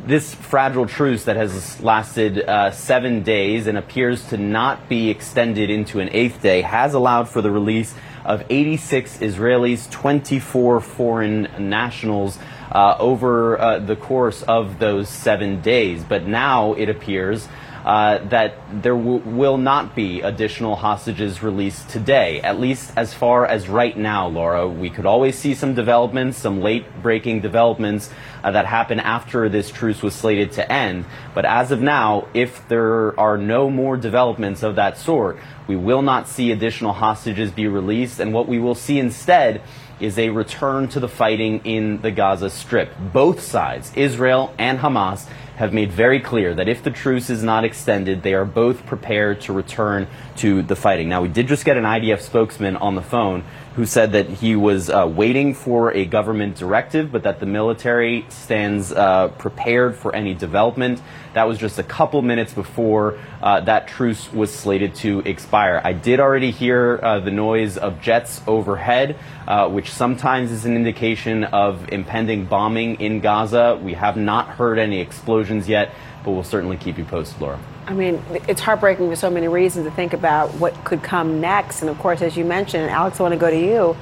this fragile truce that has lasted uh, seven days and appears to not be extended into an eighth day has allowed for the release of 86 Israelis, 24 foreign nationals uh, over uh, the course of those seven days. But now it appears uh, that there w- will not be additional hostages released today, at least as far as right now, Laura. We could always see some developments, some late breaking developments uh, that happen after this truce was slated to end. But as of now, if there are no more developments of that sort, we will not see additional hostages be released. And what we will see instead is a return to the fighting in the Gaza Strip. Both sides, Israel and Hamas, have made very clear that if the truce is not extended, they are both prepared to return to the fighting. Now, we did just get an IDF spokesman on the phone who said that he was uh, waiting for a government directive, but that the military stands uh, prepared for any development. That was just a couple minutes before uh, that truce was slated to expire. I did already hear uh, the noise of jets overhead, uh, which sometimes is an indication of impending bombing in Gaza. We have not heard any explosions yet, but we'll certainly keep you posted, Laura. I mean, it's heartbreaking for so many reasons to think about what could come next. And of course, as you mentioned, Alex, I want to go to you.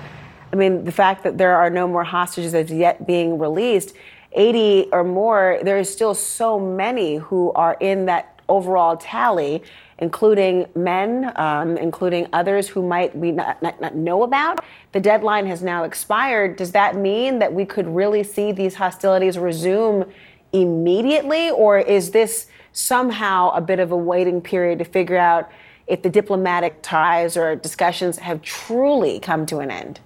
I mean, the fact that there are no more hostages as yet being released, 80 or more, there is still so many who are in that overall tally, including men, um, including others who might we not, not, not know about. The deadline has now expired. Does that mean that we could really see these hostilities resume immediately, or is this somehow a bit of a waiting period to figure out if the diplomatic ties or discussions have truly come to an end?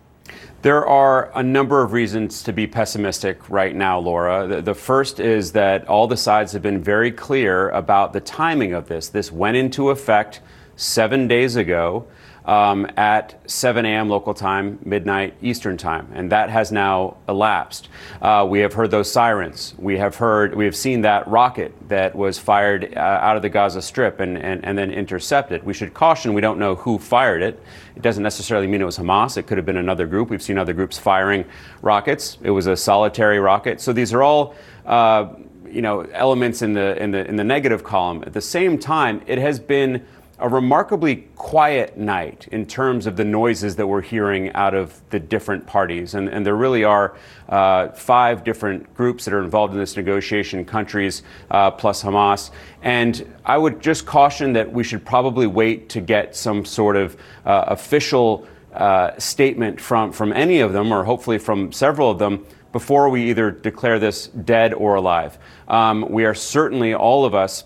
There are a number of reasons to be pessimistic right now, Laura. The, the, first is that all the sides have been very clear about the timing of this. This went into effect seven days ago um, at 7 a.m. local time, midnight Eastern time, and that has now elapsed. Uh, we have heard those sirens. We have heard, we have seen that rocket that was fired uh, out of the Gaza Strip and, and, and then intercepted. We should caution we don't know who fired it. It doesn't necessarily mean it was Hamas. It could have been another group. We've seen other groups firing rockets. It was a solitary rocket. So these are all. Uh, you know elements in the in the in the negative column. At the same time, it has been a remarkably quiet night in terms of the noises that we're hearing out of the different parties. And, and there really are uh, five different groups that are involved in this negotiation countries uh, plus Hamas. And I would just caution that we should probably wait to get some sort of uh, official uh, statement from, from any of them, or hopefully from several of them. Before we either declare this dead or alive, um, we are certainly all of us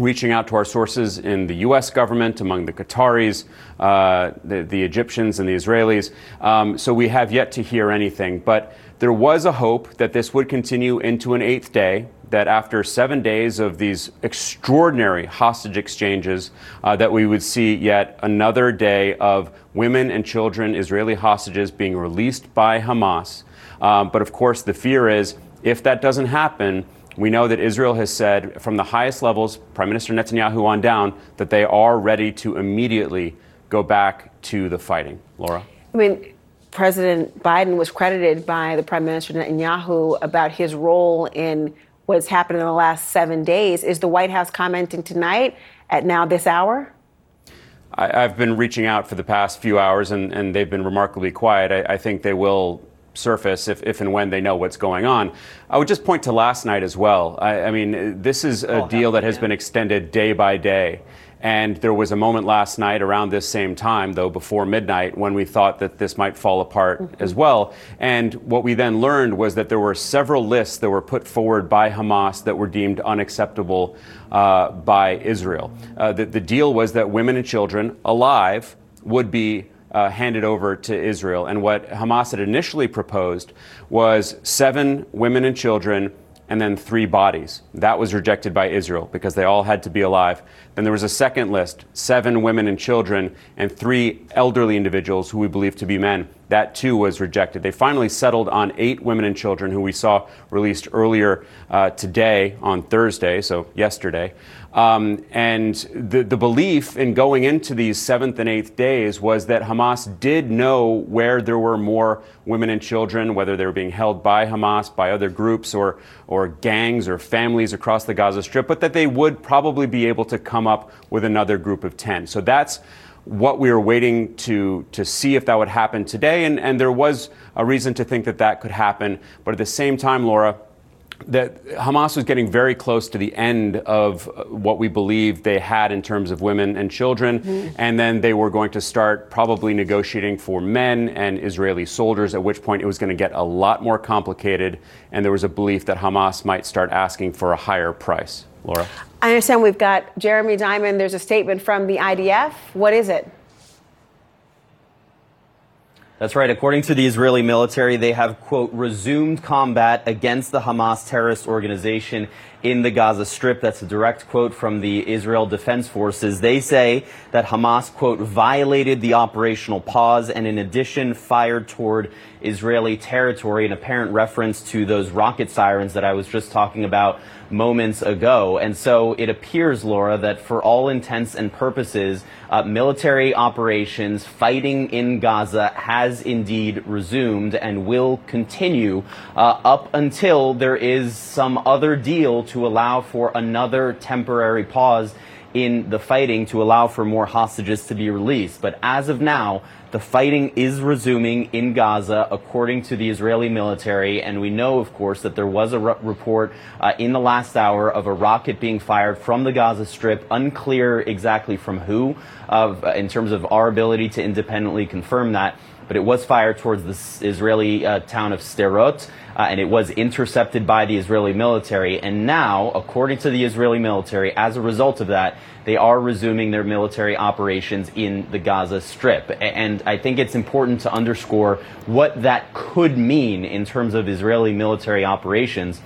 reaching out to our sources in the U.S. government, among the Qataris, uh, the, the, Egyptians, and the Israelis. Um, so we have yet to hear anything. But there was a hope that this would continue into an eighth day, that after seven days of these extraordinary hostage exchanges, uh, that we would see yet another day of women and children, Israeli hostages, being released by Hamas. Um, but of course, the fear is if that doesn't happen, we know that Israel has said from the highest levels, Prime Minister Netanyahu on down, that they are ready to immediately go back to the fighting. Laura? I mean, President Biden was credited by the Prime Minister Netanyahu about his role in what's happened in the last seven days. Is the White House commenting tonight at now this hour? I, have been reaching out for the past few hours, and, and they've been remarkably quiet. I, I think they will surface if, if and when they know what's going on. I would just point to last night as well. I, I mean, this is a oh, deal that has yeah. been extended day by day. And there was a moment last night around this same time, though, before midnight, when we thought that this might fall apart mm-hmm. as well. And what we then learned was that there were several lists that were put forward by Hamas that were deemed unacceptable uh, by Israel. Uh, the, the deal was that women and children alive would be uh, handed over to Israel. And what Hamas had initially proposed was seven women and children and then three bodies. That was rejected by Israel because they all had to be alive. Then there was a second list seven women and children and three elderly individuals who we believe to be men. That too was rejected. They finally settled on eight women and children who we saw released earlier uh, today on Thursday, so yesterday. Um, and the, the belief in going into these seventh and eighth days was that Hamas did know where there were more women and children, whether they were being held by Hamas, by other groups, or, or gangs or families across the Gaza Strip, but that they would probably be able to come up with another group of 10. So that's what we were waiting to, to see if that would happen today. And, and there was a reason to think that that could happen. But at the same time, Laura, that Hamas was getting very close to the end of what we believed they had in terms of women and children, mm-hmm. and then they were going to start probably negotiating for men and Israeli soldiers, at which point it was going to get a lot more complicated, and there was a belief that Hamas might start asking for a higher price. Laura? I understand we've got Jeremy Diamond. There's a statement from the IDF. What is it? That's right. According to the Israeli military, they have, quote, resumed combat against the Hamas terrorist organization in the Gaza Strip. That's a direct quote from the Israel Defense Forces. They say that Hamas, quote, violated the operational pause and in addition fired toward Israeli territory, an apparent reference to those rocket sirens that I was just talking about moments ago. And so it appears, Laura, that for all intents and purposes, uh, military operations fighting in Gaza has indeed resumed and will continue uh, up until there is some other deal to allow for another temporary pause in the fighting to allow for more hostages to be released. But as of now, the fighting is resuming in Gaza, according to the Israeli military. And we know, of course, that there was a report uh, in the last hour of a rocket being fired from the Gaza Strip, unclear exactly from who, uh, in terms of our ability to independently confirm that but it was fired towards the Israeli uh, town of Sderot, uh, and it was intercepted by the Israeli military. And now, according to the Israeli military, as a result of that, they are resuming their military operations in the Gaza Strip. And I think it's important to underscore what that could mean in terms of Israeli military operations.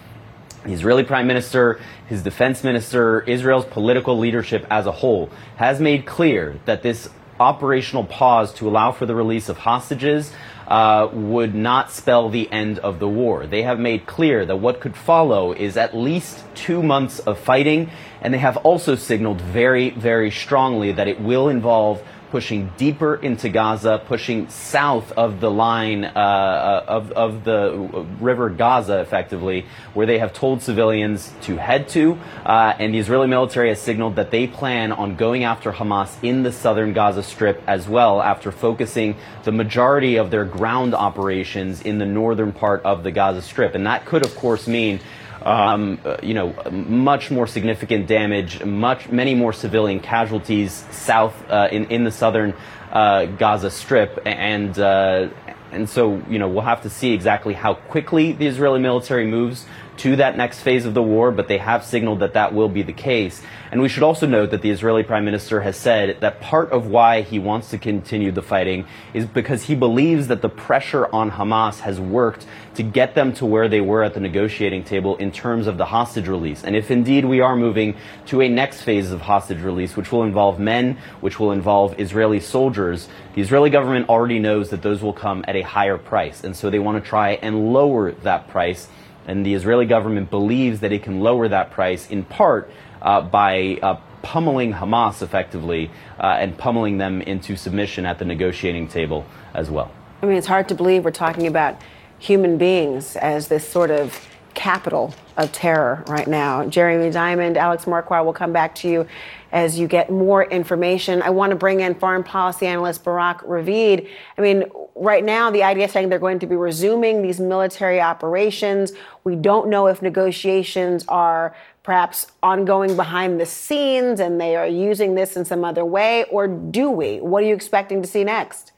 The Israeli Prime Minister, his defense minister, Israel's political leadership as a whole has made clear that this operational pause to allow for the release of hostages uh, would not spell the end of the war. They have made clear that what could follow is at least two months of fighting, and they have also signaled very, very strongly that it will involve pushing deeper into Gaza, pushing south of the line uh, uh, of, of the river Gaza, effectively, where they have told civilians to head to. Uh, and the Israeli military has signaled that they plan on going after Hamas in the southern Gaza Strip as well, after focusing the majority of their ground operations in the northern part of the Gaza Strip. And that could, of course, mean um, uh, you know, much more significant damage, much many more civilian casualties south uh, in in the southern uh, Gaza Strip, and uh, and so you know we'll have to see exactly how quickly the Israeli military moves to that next phase of the war, but they have signaled that that will be the case. And we should also note that the Israeli prime minister has said that part of why he wants to continue the fighting is because he believes that the pressure on Hamas has worked to get them to where they were at the negotiating table in terms of the hostage release. And if indeed we are moving to a next phase of hostage release, which will involve men, which will involve Israeli soldiers, the Israeli government already knows that those will come at a higher price. And so they want to try and lower that price. And the Israeli government believes that it can lower that price in part uh, by uh, pummeling Hamas effectively uh, and pummeling them into submission at the negotiating table as well. I mean, it's hard to believe we're talking about human beings as this sort of capital of terror right now. Jeremy Diamond, Alex Marquardt will come back to you as you get more information. I want to bring in foreign policy analyst Barak Ravid. I mean, right now the IDF is saying they're going to be resuming these military operations. We don't know if negotiations are perhaps ongoing behind the scenes and they are using this in some other way, or do we? What are you expecting to see next?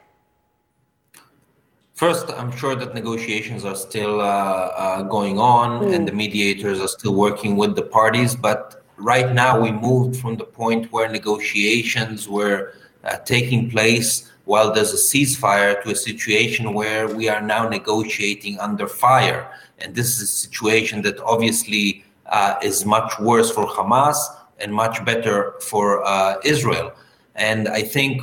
First, I'm sure that negotiations are still uh, uh, going on mm. and the mediators are still working with the parties. But right now, we moved from the point where negotiations were uh, taking place while there's a ceasefire to a situation where we are now negotiating under fire. And this is a situation that obviously uh, is much worse for Hamas and much better for uh, Israel. And I think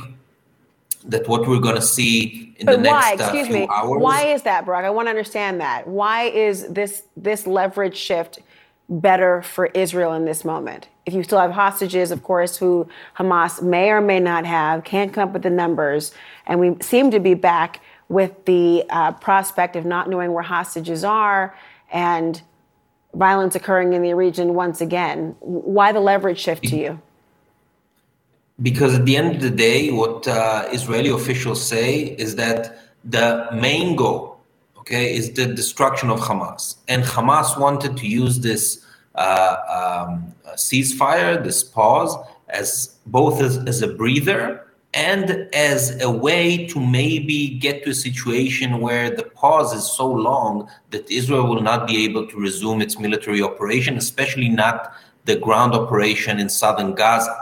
that what we're going to see in but the why? next uh, Excuse few me. hours. Why is that, Barak? I want to understand that. Why is this this leverage shift better for Israel in this moment? If you still have hostages, of course, who Hamas may or may not have, can't come up with the numbers, and we seem to be back with the uh, prospect of not knowing where hostages are and violence occurring in the region once again. Why the leverage shift to you? Because at the end of the day, what uh, Israeli officials say is that the main goal, ok, okay, is the destruction of Hamas. And Hamas wanted to use this uh, um, ceasefire, this pause, as both as, as a breather and as a way to maybe get to a situation where the pause is so long that Israel will not be able to resume its military operation, especially not the ground operation in southern Gaza.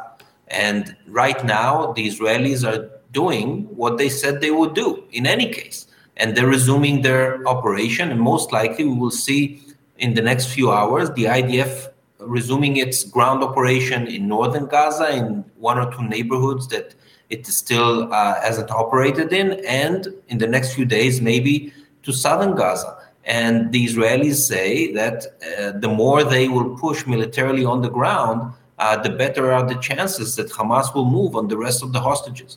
And right now, the Israelis are doing what they said they would do in any case. And they're resuming their operation. And most likely, we will see in the next few hours the IDF resuming its ground operation in northern Gaza in one or two neighborhoods that it still uh, hasn't operated in, and in the next few days, maybe to southern Gaza. And the Israelis say that uh, the more they will push militarily on the ground, uh, the better are the chances that Hamas will move on the rest of the hostages.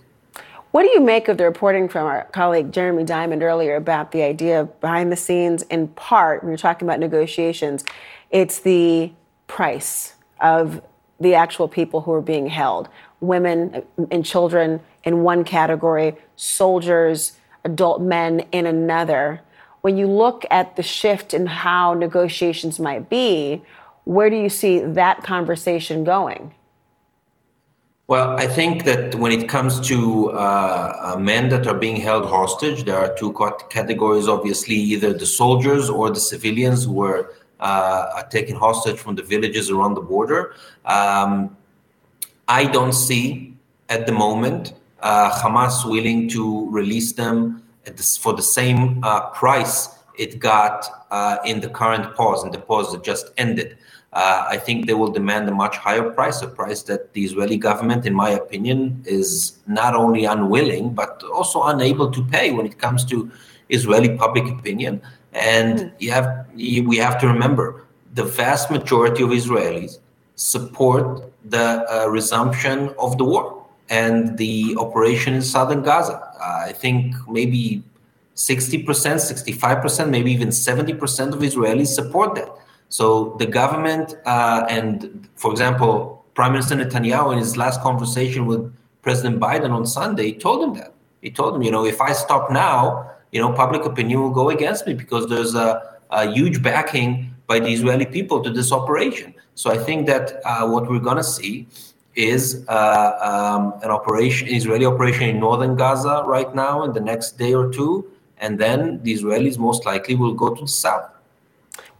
What do you make of the reporting from our colleague Jeremy Diamond earlier about the idea of behind the scenes, in part, when you're talking about negotiations, it's the price of the actual people who are being held women and children in one category, soldiers, adult men in another. When you look at the shift in how negotiations might be, where do you see that conversation going? Well, I think that when it comes to uh, uh men that are being held hostage, there are two categories obviously, either the soldiers or the civilians who were uh, taken hostage from the villages around the border. Um, I don't see at the moment uh, Hamas willing to release them for the same uh, price it got uh, in the current pause, in the pause that just ended. Uh, I think they will demand a much higher price, a price that the Israeli government, in my opinion, is not only unwilling, but also unable to pay when it comes to Israeli public opinion. And mm. you have, you, we have to remember the vast majority of Israelis support the uh, resumption of the war and the operation in southern Gaza. Uh, I think maybe 60%, 65%, maybe even 70% of Israelis support that. So the government uh, and, for example, Prime Minister Netanyahu in his last conversation with President Biden on Sunday told him that. He told him, you know, if I stop now, you know, public opinion will go against me because there's a, a huge backing by the Israeli people to this operation. So I think that uh, what we're going to see is uh, um, an operation, Israeli operation in northern Gaza right now in the next day or two, and then the Israelis most likely will go to the south.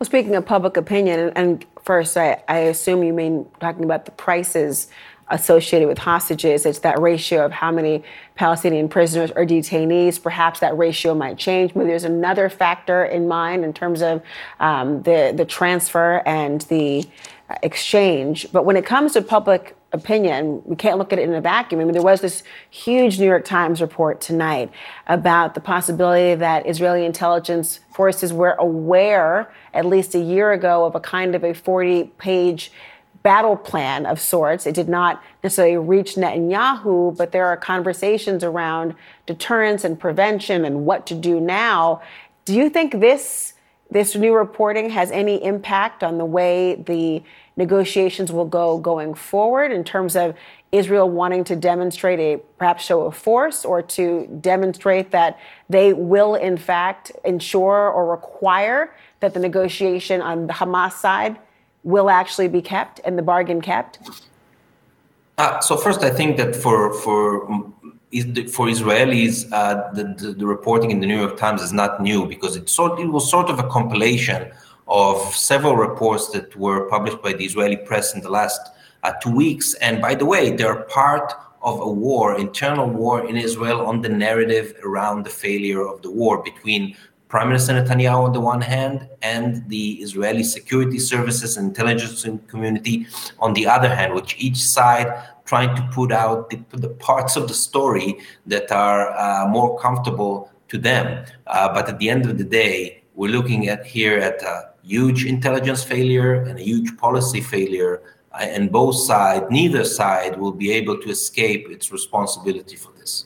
Well, speaking of public opinion, and first, I, I assume you mean talking about the prices associated with hostages. It's that ratio of how many Palestinian prisoners or detainees. Perhaps that ratio might change. Maybe there's another factor in mind in terms of um, the the transfer and the exchange. But when it comes to public opinion, we can't look at it in a vacuum. I mean, there was this huge New York Times report tonight about the possibility that Israeli intelligence forces were aware, at least a year ago, of a kind of a 40 page battle plan of sorts. It did not necessarily reach Netanyahu, but there are conversations around deterrence and prevention and what to do now. Do you think this this new reporting has any impact on the way the negotiations will go going forward in terms of Israel wanting to demonstrate a perhaps show of force or to demonstrate that they will in fact ensure or require that the negotiation on the Hamas side will actually be kept and the bargain kept? Uh, so first, I think that for for for Israelis, uh, the, the, the, reporting in the New York Times is not new because it sort it was sort of a compilation of several reports that were published by the Israeli press in the last uh, two weeks. And by the way, they're part of a war, internal war in Israel, on the narrative around the failure of the war between Prime Minister Netanyahu on the one hand, and the Israeli security services and intelligence community on the other hand, which each side trying to put out the, the parts of the story that are uh, more comfortable to them. Uh, but at the end of the day, we're looking at here at a huge intelligence failure and a huge policy failure. Uh, and both sides, neither side will be able to escape its responsibility for this.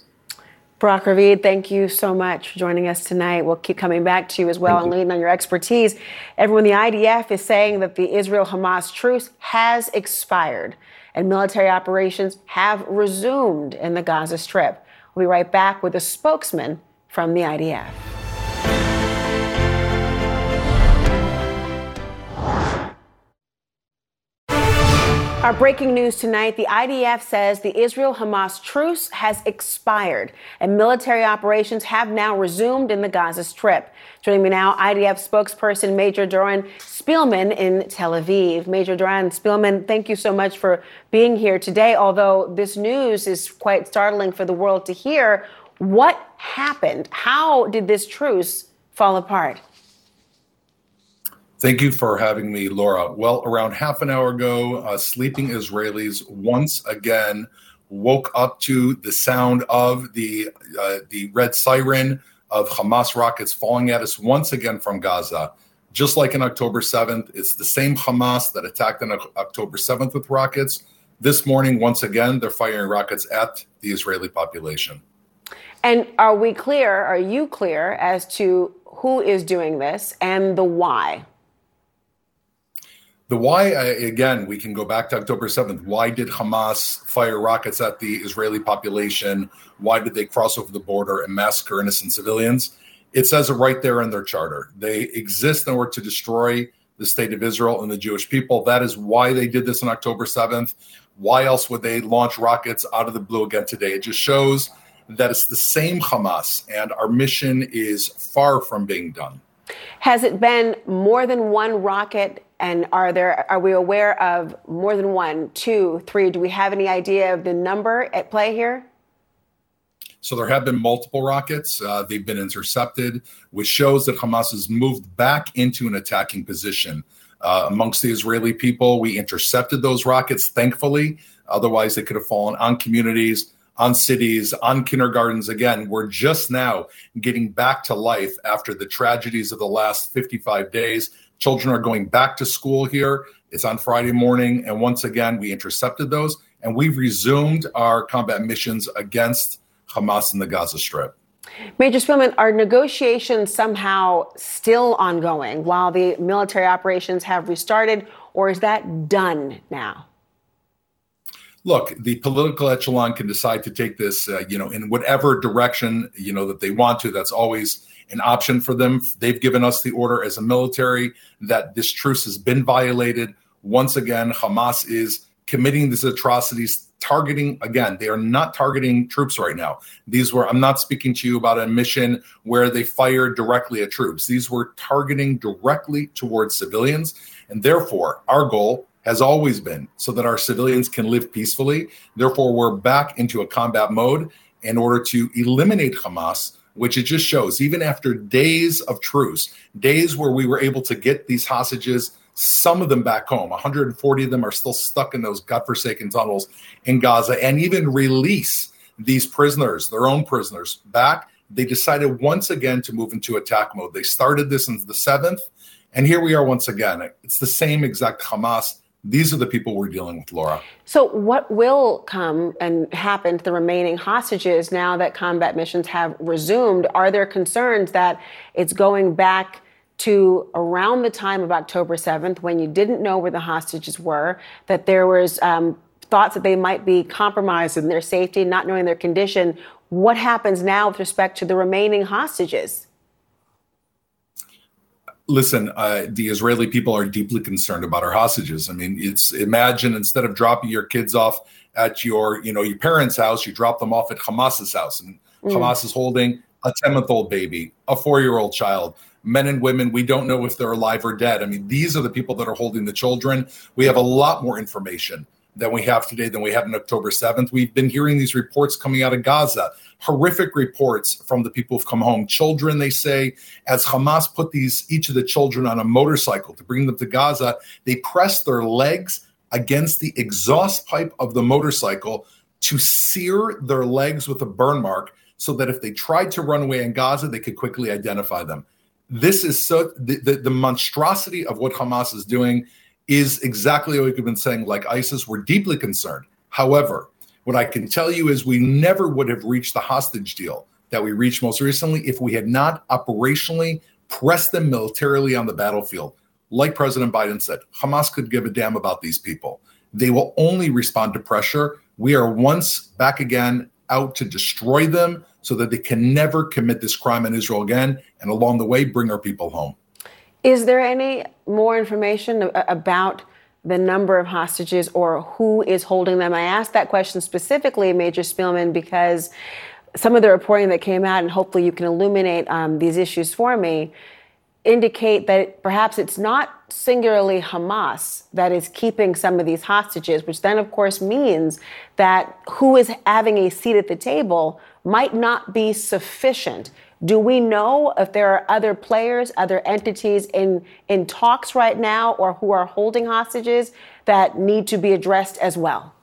Barak Ravid, thank you so much for joining us tonight. We'll keep coming back to you as well thank and leaning on your expertise. Everyone, the IDF is saying that the Israel Hamas truce has expired and military operations have resumed in the Gaza Strip. We'll be right back with a spokesman from the IDF. Our breaking news tonight the IDF says the Israel Hamas truce has expired and military operations have now resumed in the Gaza Strip. Joining me now, IDF spokesperson Major Doron Spielman in Tel Aviv. Major Doron Spielman, thank you so much for being here today. Although this news is quite startling for the world to hear, what happened? How did this truce fall apart? Thank you for having me, Laura. Well, around half an hour ago, uh, sleeping Israelis once again woke up to the sound of the uh, the red siren of Hamas rockets falling at us once again from Gaza. Just like in October 7th, it's the same Hamas that attacked on October 7th with rockets. This morning, once again, they're firing rockets at the Israeli population. And are we clear, are you clear as to who is doing this and the why? The why, uh, again, we can go back to October 7th. Why did Hamas fire rockets at the Israeli population? Why did they cross over the border and massacre innocent civilians? It says it right there in their charter. They exist in order to destroy the state of Israel and the Jewish people. That is why they did this on October 7th. Why else would they launch rockets out of the blue again today? It just shows that it's the same Hamas, and our mission is far from being done. Has it been more than one rocket? And are there are we aware of more than one, two, three? Do we have any idea of the number at play here? So there have been multiple rockets. Uh, they've been intercepted, which shows that Hamas has moved back into an attacking position. Uh, amongst the Israeli people, we intercepted those rockets, thankfully. Otherwise, they could have fallen on communities, on cities, on kindergartens. Again, we're just now getting back to life after the tragedies of the last 55 days. Children are going back to school here. It's on Friday morning. And once again, we intercepted those and we've resumed our combat missions against Hamas in the Gaza Strip. Major Spielman, are negotiations somehow still ongoing while the military operations have restarted, or is that done now? Look, the political echelon can decide to take this, uh, you know, in whatever direction you know that they want to. That's always an option for them. They've given us the order as a military that this truce has been violated. Once again, Hamas is committing these atrocities targeting again they are not targeting troops right now these were i'm not speaking to you about a mission where they fired directly at troops these were targeting directly towards civilians and therefore our goal has always been so that our civilians can live peacefully therefore we're back into a combat mode in order to eliminate hamas which it just shows even after days of truce days where we were able to get these hostages some of them back home. 140 of them are still stuck in those godforsaken tunnels in Gaza and even release these prisoners, their own prisoners, back. They decided once again to move into attack mode. They started this in the seventh, and here we are once again. It's the same exact Hamas. These are the people we're dealing with, Laura. So, what will come and happen to the remaining hostages now that combat missions have resumed? Are there concerns that it's going back? to around the time of October 7th, when you didn't know where the hostages were, that there was um, thoughts that they might be compromised in their safety, not knowing their condition. What happens now with respect to the remaining hostages? Listen, uh, the Israeli people are deeply concerned about our hostages. I mean, it's imagine instead of dropping your kids off at your, you know, your parents' house, you drop them off at Hamas's house, and mm. Hamas is holding a 10 month old baby, a four year old child, men and women. We don't know if they're alive or dead. I mean, these are the people that are holding the children. We have a lot more information than we have today than we had on October 7th. We've been hearing these reports coming out of Gaza, horrific reports from the people who've come home. Children, they say, as Hamas put these each of the children on a motorcycle to bring them to Gaza, they pressed their legs against the exhaust pipe of the motorcycle to sear their legs with a burn mark so that if they tried to run away in Gaza, they could quickly identify them. This is so the, the, the monstrosity of what Hamas is doing is exactly what we've been saying. Like ISIS, we're deeply concerned. However, what I can tell you is we never would have reached the hostage deal that we reached most recently if we had not operationally pressed them militarily on the battlefield. Like President Biden said, Hamas could give a damn about these people. They will only respond to pressure. We are once back again out to destroy them so that they can never commit this crime in Israel again, and along the way, bring our people home. Is there any more information about the number of hostages or who is holding them? I asked that question specifically, Major Spielman, because some of the reporting that came out, and hopefully you can illuminate um, these issues for me, indicate that perhaps it's not singularly Hamas that is keeping some of these hostages, which then, of course, means that who is having a seat at the table might not be sufficient. Do we know if there are other players, other entities in, in talks right now or who are holding hostages that need to be addressed as well?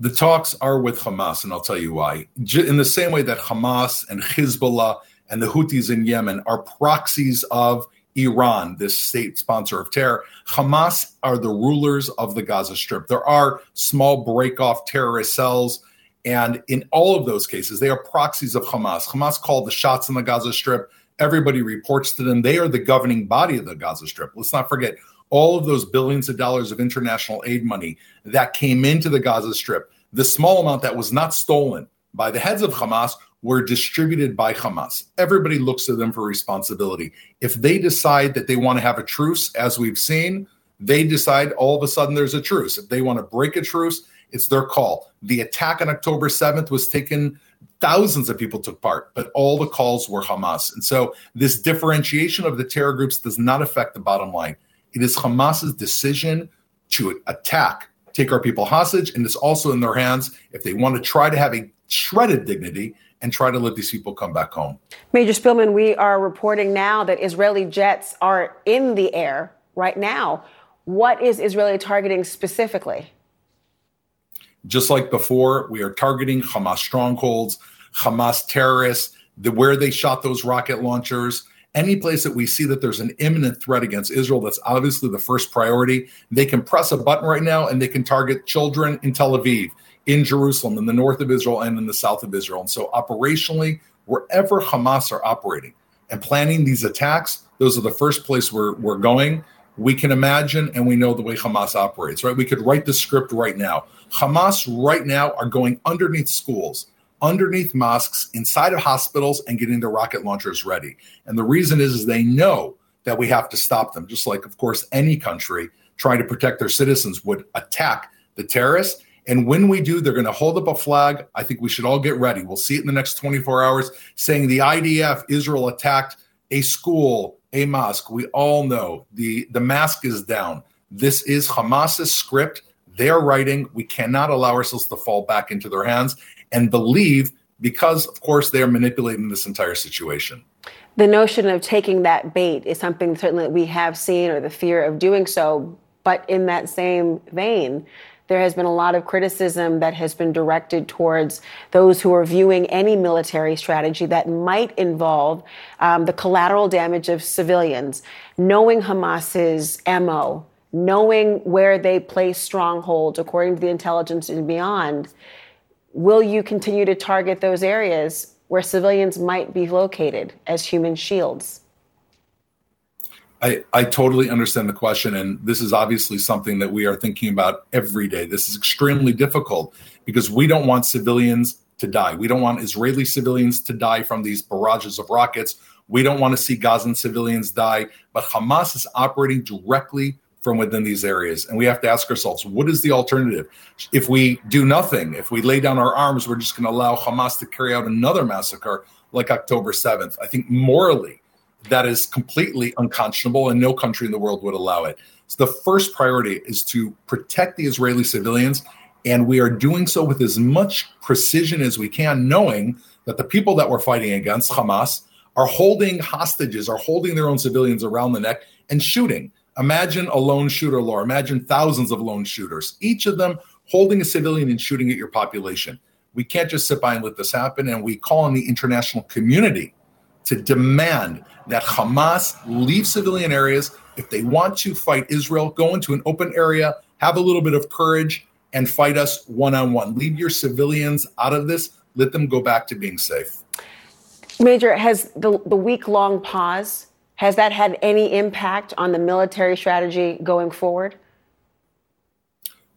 The talks are with Hamas, and I'll tell you why. In the same way that Hamas and Hezbollah and the Houthis in Yemen are proxies of Iran, this state sponsor of terror. Hamas are the rulers of the Gaza Strip. There are small break off terrorist cells. And in all of those cases, they are proxies of Hamas. Hamas called the shots in the Gaza Strip. Everybody reports to them. They are the governing body of the Gaza Strip. Let's not forget all of those billions of dollars of international aid money that came into the Gaza Strip. The small amount that was not stolen by the heads of Hamas were distributed by Hamas. Everybody looks to them for responsibility. If they decide that they want to have a truce, as we've seen, they decide all of a sudden there's a truce. If they want to break a truce, it's their call. The attack on October 7th was taken, thousands of people took part, but all the calls were Hamas. And so this differentiation of the terror groups does not affect the bottom line. It is Hamas's decision to attack, take our people hostage, and it's also in their hands if they want to try to have a shredded dignity and try to let these people come back home. Major Spielman, we are reporting now that Israeli jets are in the air right now. What is Israeli targeting specifically? Just like before, we are targeting Hamas strongholds, Hamas terrorists, the, where they shot those rocket launchers. Any place that we see that there's an imminent threat against Israel, that's obviously the first priority. They can press a button right now and they can target children in Tel Aviv in Jerusalem, in the north of Israel, and in the south of Israel. And so, operationally, wherever Hamas are operating and planning these attacks, those are the first place we're, we're going. We can imagine and we know the way Hamas operates, right? We could write the script right now. Hamas right now are going underneath schools, underneath mosques, inside of hospitals, and getting their rocket launchers ready. And the reason is, is they know that we have to stop them, just like, of course, any country trying to protect their citizens would attack the terrorists. And when we do, they're going to hold up a flag. I think we should all get ready. We'll see it in the next 24 hours saying the IDF, Israel attacked a school, a mosque. We all know the, the mask is down. This is Hamas's script. They're writing. We cannot allow ourselves to fall back into their hands and believe because, of course, they're manipulating this entire situation. The notion of taking that bait is something certainly that we have seen, or the fear of doing so. But in that same vein, there has been a lot of criticism that has been directed towards those who are viewing any military strategy that might involve um, the collateral damage of civilians, knowing Hamas's MO, knowing where they place strongholds according to the intelligence and beyond. Will you continue to target those areas where civilians might be located as human shields? I, I totally understand the question. And this is obviously something that we are thinking about every day. This is extremely difficult because we don't want civilians to die. We don't want Israeli civilians to die from these barrages of rockets. We don't want to see Gazan civilians die. But Hamas is operating directly from within these areas. And we have to ask ourselves, what is the alternative? If we do nothing, if we lay down our arms, we're just going to allow Hamas to carry out another massacre like October 7th. I think morally, that is completely unconscionable and no country in the world would allow it. So the first priority is to protect the Israeli civilians. And we are doing so with as much precision as we can, knowing that the people that we're fighting against, Hamas, are holding hostages, are holding their own civilians around the neck and shooting. Imagine a lone shooter, Laura. Imagine thousands of lone shooters, each of them holding a civilian and shooting at your population. We can't just sit by and let this happen. And we call on the international community to demand that Hamas leave civilian areas. If they want to fight Israel, go into an open area, have a little bit of courage, and fight us one on one. Leave your civilians out of this. Let them go back to being safe. Major, has the, the week long pause, has that had any impact on the military strategy going forward?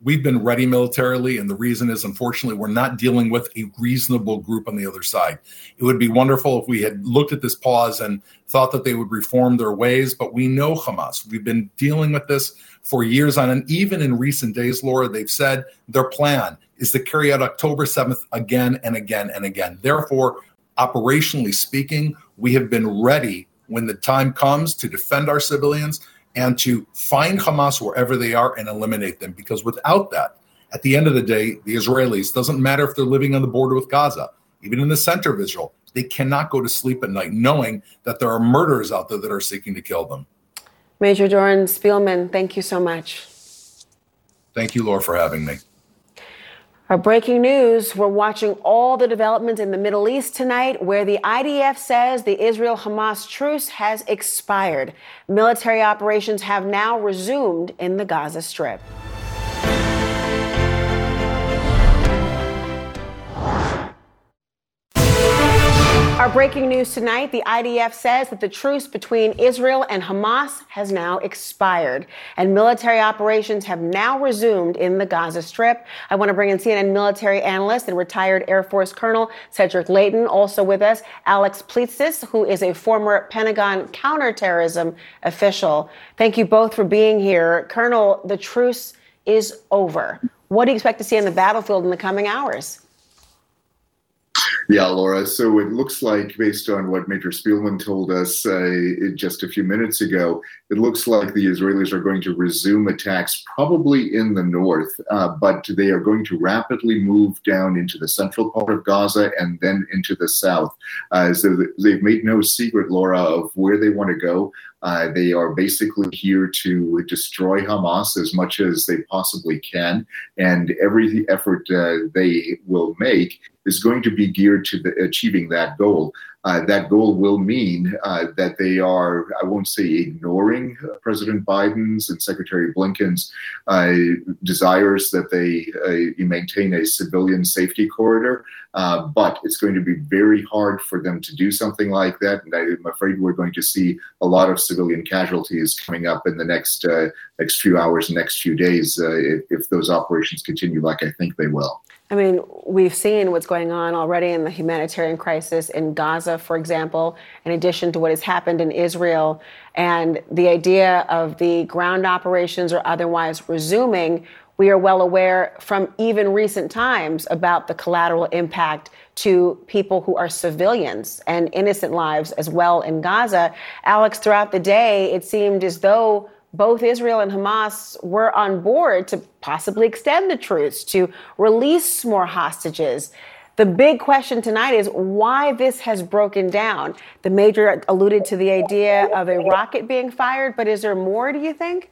We've been ready militarily, and the reason is unfortunately we're not dealing with a reasonable group on the other side. It would be wonderful if we had looked at this pause and thought that they would reform their ways, but we know Hamas. We've been dealing with this for years on, and even in recent days, Laura, they've said their plan is to carry out October 7th again and again and again. Therefore, operationally speaking, we have been ready when the time comes to defend our civilians and to find Hamas wherever they are and eliminate them. Because without that, at the end of the day, the Israelis, doesn't matter if they're living on the border with Gaza, even in the center of Israel, they cannot go to sleep at night knowing that there are murderers out there that are seeking to kill them. Major Doron Spielman, thank you so much. Thank you, Laura, for having me. Our breaking news we're watching all the developments in the Middle East tonight, where the IDF says the Israel Hamas truce has expired. Military operations have now resumed in the Gaza Strip. Our breaking news tonight the IDF says that the truce between Israel and Hamas has now expired, and military operations have now resumed in the Gaza Strip. I want to bring in CNN military analyst and retired Air Force Colonel Cedric Leighton. Also with us, Alex Plitsas, who is a former Pentagon counterterrorism official. Thank you both for being here. Colonel, the truce is over. What do you expect to see on the battlefield in the coming hours? Yeah, Laura. So it looks like, based on what Major Spielman told us uh, just a few minutes ago, it looks like the Israelis are going to resume attacks probably in the north, uh, but they are going to rapidly move down into the central part of Gaza and then into the south. Uh, so they've made no secret, Laura, of where they want to go. Uh, they are basically here to destroy Hamas as much as they possibly can, and every effort uh, they will make is going to be geared to the, achieving that goal. Uh, that goal will mean uh, that they are, I won't say ignoring President Biden's and Secretary Blinken's uh, desires that they uh, maintain a civilian safety corridor, uh, but it's going to be very hard for them to do something like that. And I'm afraid we're going to see a lot of civilian casualties coming up in the next uh, next few hours, next few days, if, if those operations continue like I think they will. I mean, we've seen what's going on already in the humanitarian crisis in Gaza, for example, in addition to what has happened in Israel. And the idea of the ground operations or otherwise resuming, we are well aware from even recent times about the collateral impact to people who are civilians and innocent lives as well in Gaza. Alex, throughout the day, it seemed as though both Israel and Hamas were on board to possibly extend the truce, to release more hostages. The big question tonight is why this has broken down. The major alluded to the idea of a rocket being fired, but is there more, do you think?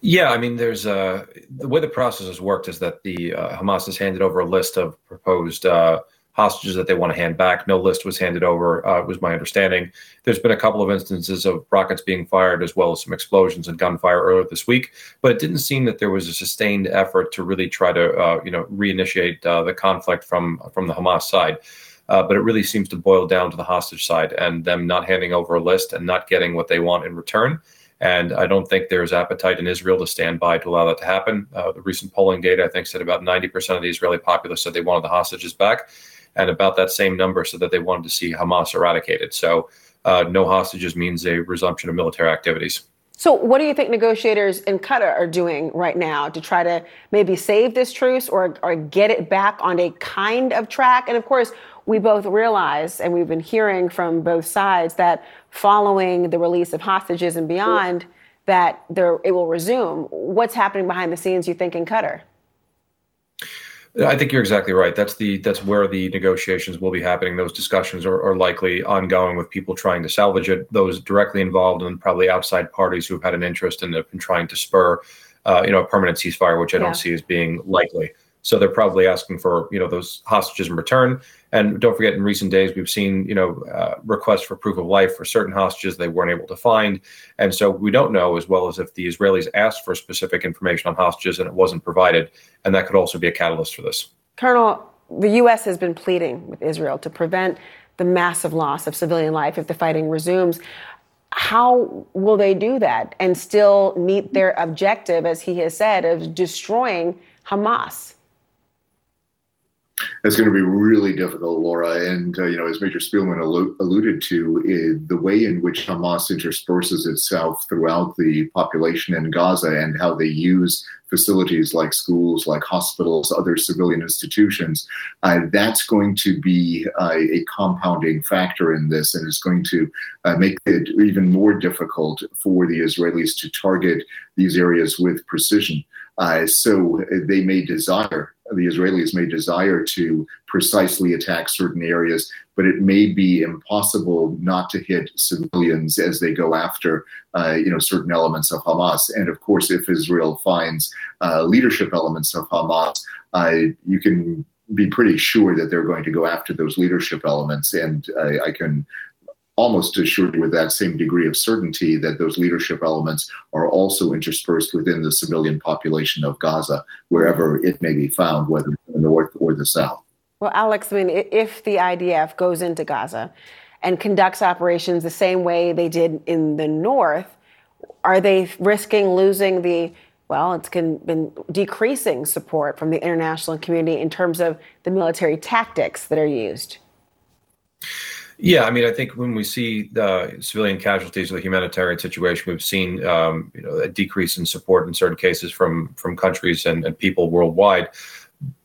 Yeah, I mean, there's uh, the way the process has worked is that the uh, Hamas has handed over a list of proposed uh, hostages that they want to hand back. No list was handed over, uh, was my understanding. There's been a couple of instances of rockets being fired, as well as some explosions and gunfire earlier this week. But it didn't seem that there was a sustained effort to really try to, uh, you know, reinitiate uh, the conflict from from the Hamas side. Uh, but it really seems to boil down to the hostage side and them not handing over a list and not getting what they want in return. And I don't think there's appetite in Israel to stand by to allow that to happen. Uh, the recent polling data, I think, said about 90% of the Israeli populace said they wanted the hostages back and about that same number so that they wanted to see Hamas eradicated. So uh, no hostages means a resumption of military activities. So, what do you think negotiators in Qatar are doing right now to try to maybe save this truce or, or get it back on a kind of track? And of course, we both realize, and we've been hearing from both sides, that following the release of hostages and beyond, that there it will resume. What's happening behind the scenes, you think, in Qatar? I think you're exactly right. That's the that's where the negotiations will be happening. Those discussions are, are, likely ongoing with people trying to salvage it. Those directly involved and probably outside parties who have had an interest and have been trying to spur, uh, you know, a permanent ceasefire, which I yeah. don't see as being likely. So they're probably asking for you know those hostages in return. And don't forget, in recent days, we've seen you know uh, requests for proof of life for certain hostages they weren't able to find, and so we don't know as well as if the Israelis asked for specific information on hostages and it wasn't provided, and that could also be a catalyst for this. Colonel, the U.S. has been pleading with Israel to prevent the massive loss of civilian life if the fighting resumes. how will they do that and still meet their objective, as he has said, of destroying Hamas? It's going to be really difficult, Laura. And, uh, you know, as Major Spielman allu- alluded to, uh, the way in which Hamas intersperses itself throughout the population in Gaza and how they use facilities like schools, like hospitals, other civilian institutions, uh, that's going to be uh, a compounding factor in this and is going to uh, make it even more difficult for the Israelis to target these areas with precision. Uh, so they may desire the Israelis may desire to precisely attack certain areas, but it may be impossible not to hit civilians as they go after, uh, you know, certain elements of Hamas. And of course, if Israel finds uh, leadership elements of Hamas, uh, you can be pretty sure that they're going to go after those leadership elements. And I can almost assured with that same degree of certainty that those leadership elements are also interspersed within the civilian population of Gaza, wherever it may be found, whether in the north or the south. Well, Alex, I mean, if the IDF goes into Gaza and conducts operations the same way they did in the north, are they risking losing the well, it's been decreasing support from the international community in terms of the military tactics that are used? Yeah, I mean, I think when we see the civilian casualties of the humanitarian situation, we've seen um, you know a decrease in support in certain cases from from countries and, and people worldwide.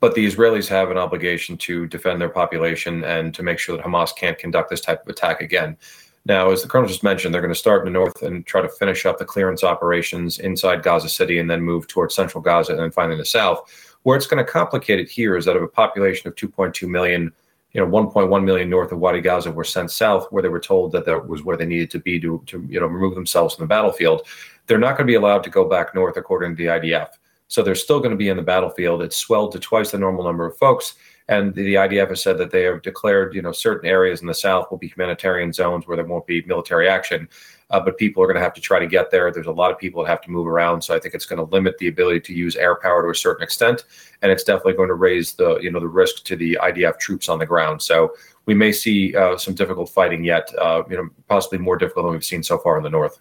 But the Israelis have an obligation to defend their population and to make sure that Hamas can't conduct this type of attack again. Now, as the colonel just mentioned, they're going to start in the north and try to finish up the clearance operations inside Gaza City and then move towards central Gaza and then finally the south. Where it's going to complicate it here is that of a population of 2.2 million, you know 1.1 million north of Wadi Gaza were sent south, where they were told that that was where they needed to be to, to you know remove themselves from the battlefield. They're not going to be allowed to go back north, according to the IDF. So they're still going to be in the battlefield. It's swelled to twice the normal number of folks. And the, the IDF has said that they have declared, you know, certain areas in the south will be humanitarian zones where there won't be military action uh, but people are going to have to try to get there. There's a lot of people that have to move around, so I think it's going to limit the ability to use air power to a certain extent, and it's definitely going to raise the you know the risk to the IDF troops on the ground. So we may see uh, some difficult fighting yet, uh, you know, possibly more difficult than we've seen so far in the north.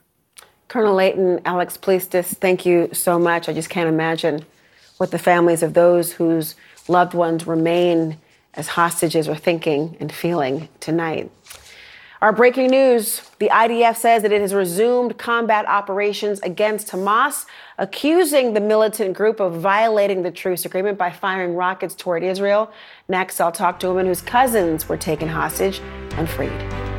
Colonel Leighton, Alex Plitsas, thank you so much. I just can't imagine what the families of those whose loved ones remain as hostages are thinking and feeling tonight. Our breaking news the IDF says that it has resumed combat operations against Hamas, accusing the militant group of violating the truce agreement by firing rockets toward Israel. Next, I'll talk to a woman whose cousins were taken hostage and freed.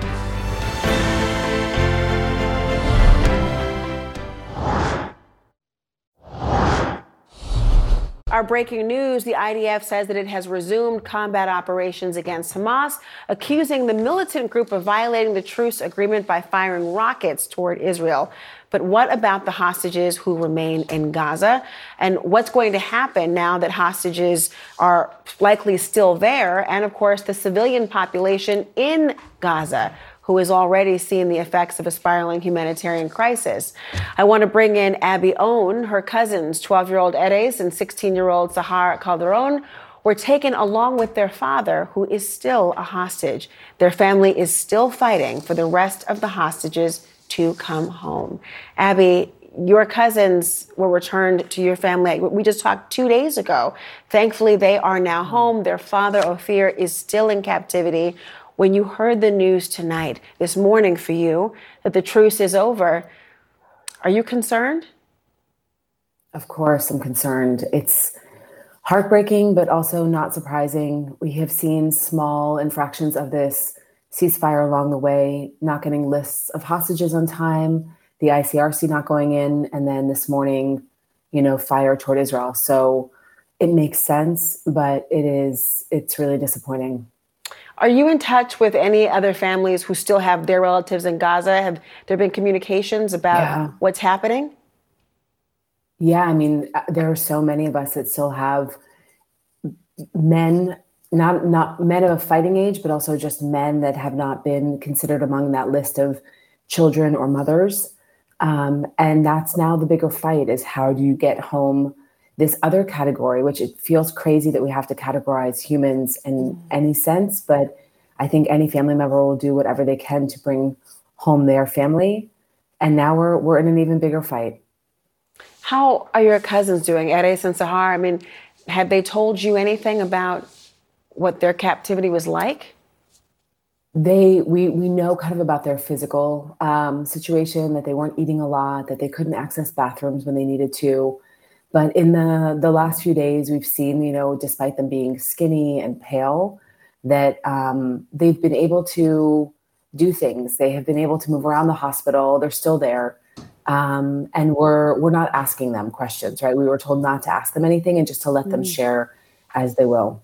Our breaking news the IDF says that it has resumed combat operations against Hamas, accusing the militant group of violating the truce agreement by firing rockets toward Israel. But what about the hostages who remain in Gaza? And what's going to happen now that hostages are likely still there? And of course, the civilian population in Gaza who is already seeing the effects of a spiraling humanitarian crisis. I want to bring in Abby Onn. Her cousins, 12 year old Erez and 16 year old Sahar Calderon, were taken along with their father, who is still a hostage. Their family is still fighting for the rest of the hostages to come home. Abby, your cousins were returned to your family. We just talked two days ago. Thankfully, they are now home. Their father, Ophir, is still in captivity when you heard the news tonight, this morning for you, that the truce is over, are you concerned? Of course, I'm concerned. It's heartbreaking, but also not surprising. We have seen small infractions of this ceasefire along the way, not getting lists of hostages on time, the ICRC not going in, and then this morning, you know, fire toward Israel. So it makes sense, but it is, it's really disappointing. Are you in touch with any other families who still have their relatives in Gaza? Have there been communications about yeah. what's happening? Yeah, I mean, uh, there are so many of us that still have men, not not men of a fighting age, but also just men that have not been considered among that list of children or mothers. Um, and that's now the bigger fight: is how do you get home this other category, which it feels crazy that we have to categorize humans in mm. any sense, but I think any family member will do whatever they can to bring home their family. And now we're we're in an even bigger fight. How are your cousins doing, Erez and Sahar? I mean, had they told you anything about what their captivity was like? They we we know kind of about their physical um, situation that they weren't eating a lot, that they couldn't access bathrooms when they needed to. But in the the last few days, we've seen, you know, despite them being skinny and pale, that um, they've been able to do things. They have been able to move around the hospital. They're still there, um, and we're we're not asking them questions, right? We were told not to ask them anything and just to let them Mm. share as they will.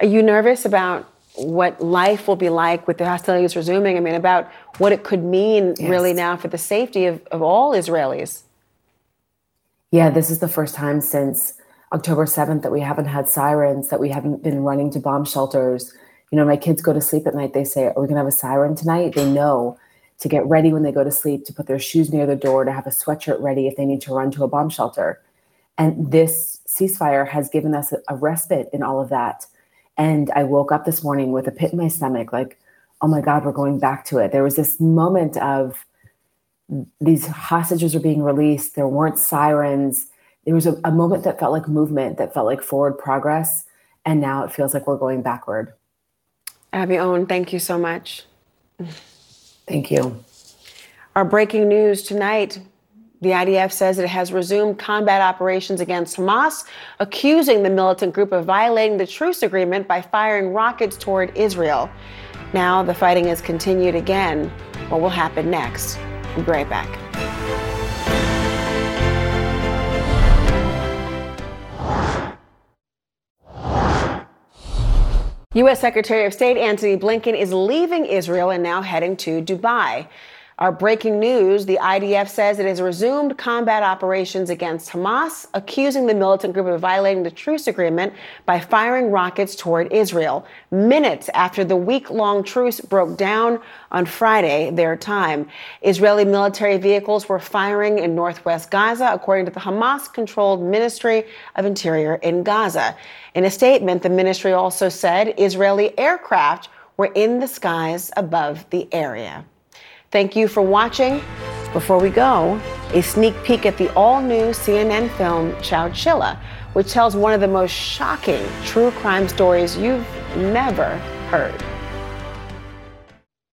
Are you nervous about what life will be like with the hostilities resuming? I mean, about what it could mean really now for the safety of, of all Israelis. Yeah, this is the first time since October 7th that we haven't had sirens, that we haven't been running to bomb shelters. You know, my kids go to sleep at night. They say, Are we going to have a siren tonight? They know to get ready when they go to sleep, to put their shoes near the door, to have a sweatshirt ready if they need to run to a bomb shelter. And this ceasefire has given us a, respite in all of that. And I woke up this morning with a pit in my stomach, like, oh my God, we're going back to it. There was this moment of these hostages are being released. There weren't sirens. There was a, a moment that felt like movement, that felt like forward progress. And now it feels like we're going backward. Abby Onn, thank you so much. Thank you. Our breaking news tonight the IDF says it has resumed combat operations against Hamas, accusing the militant group of violating the truce agreement by firing rockets toward Israel. Now the fighting has continued again. What will happen next? We'll be right back. U.S. Secretary of State Antony Blinken is leaving Israel and now heading to Dubai. Our breaking news the IDF says it has resumed combat operations against Hamas, accusing the militant group of violating the truce agreement by firing rockets toward Israel, minutes after the week long truce broke down on Friday, their time. Israeli military vehicles were firing in northwest Gaza, according to the Hamas controlled Ministry of Interior in Gaza. In a statement, the ministry also said Israeli aircraft were in the skies above the area. Thank you for watching. Before we go, a sneak peek at the all new CNN film Chowchilla, which tells one of the most shocking true crime stories you've never heard.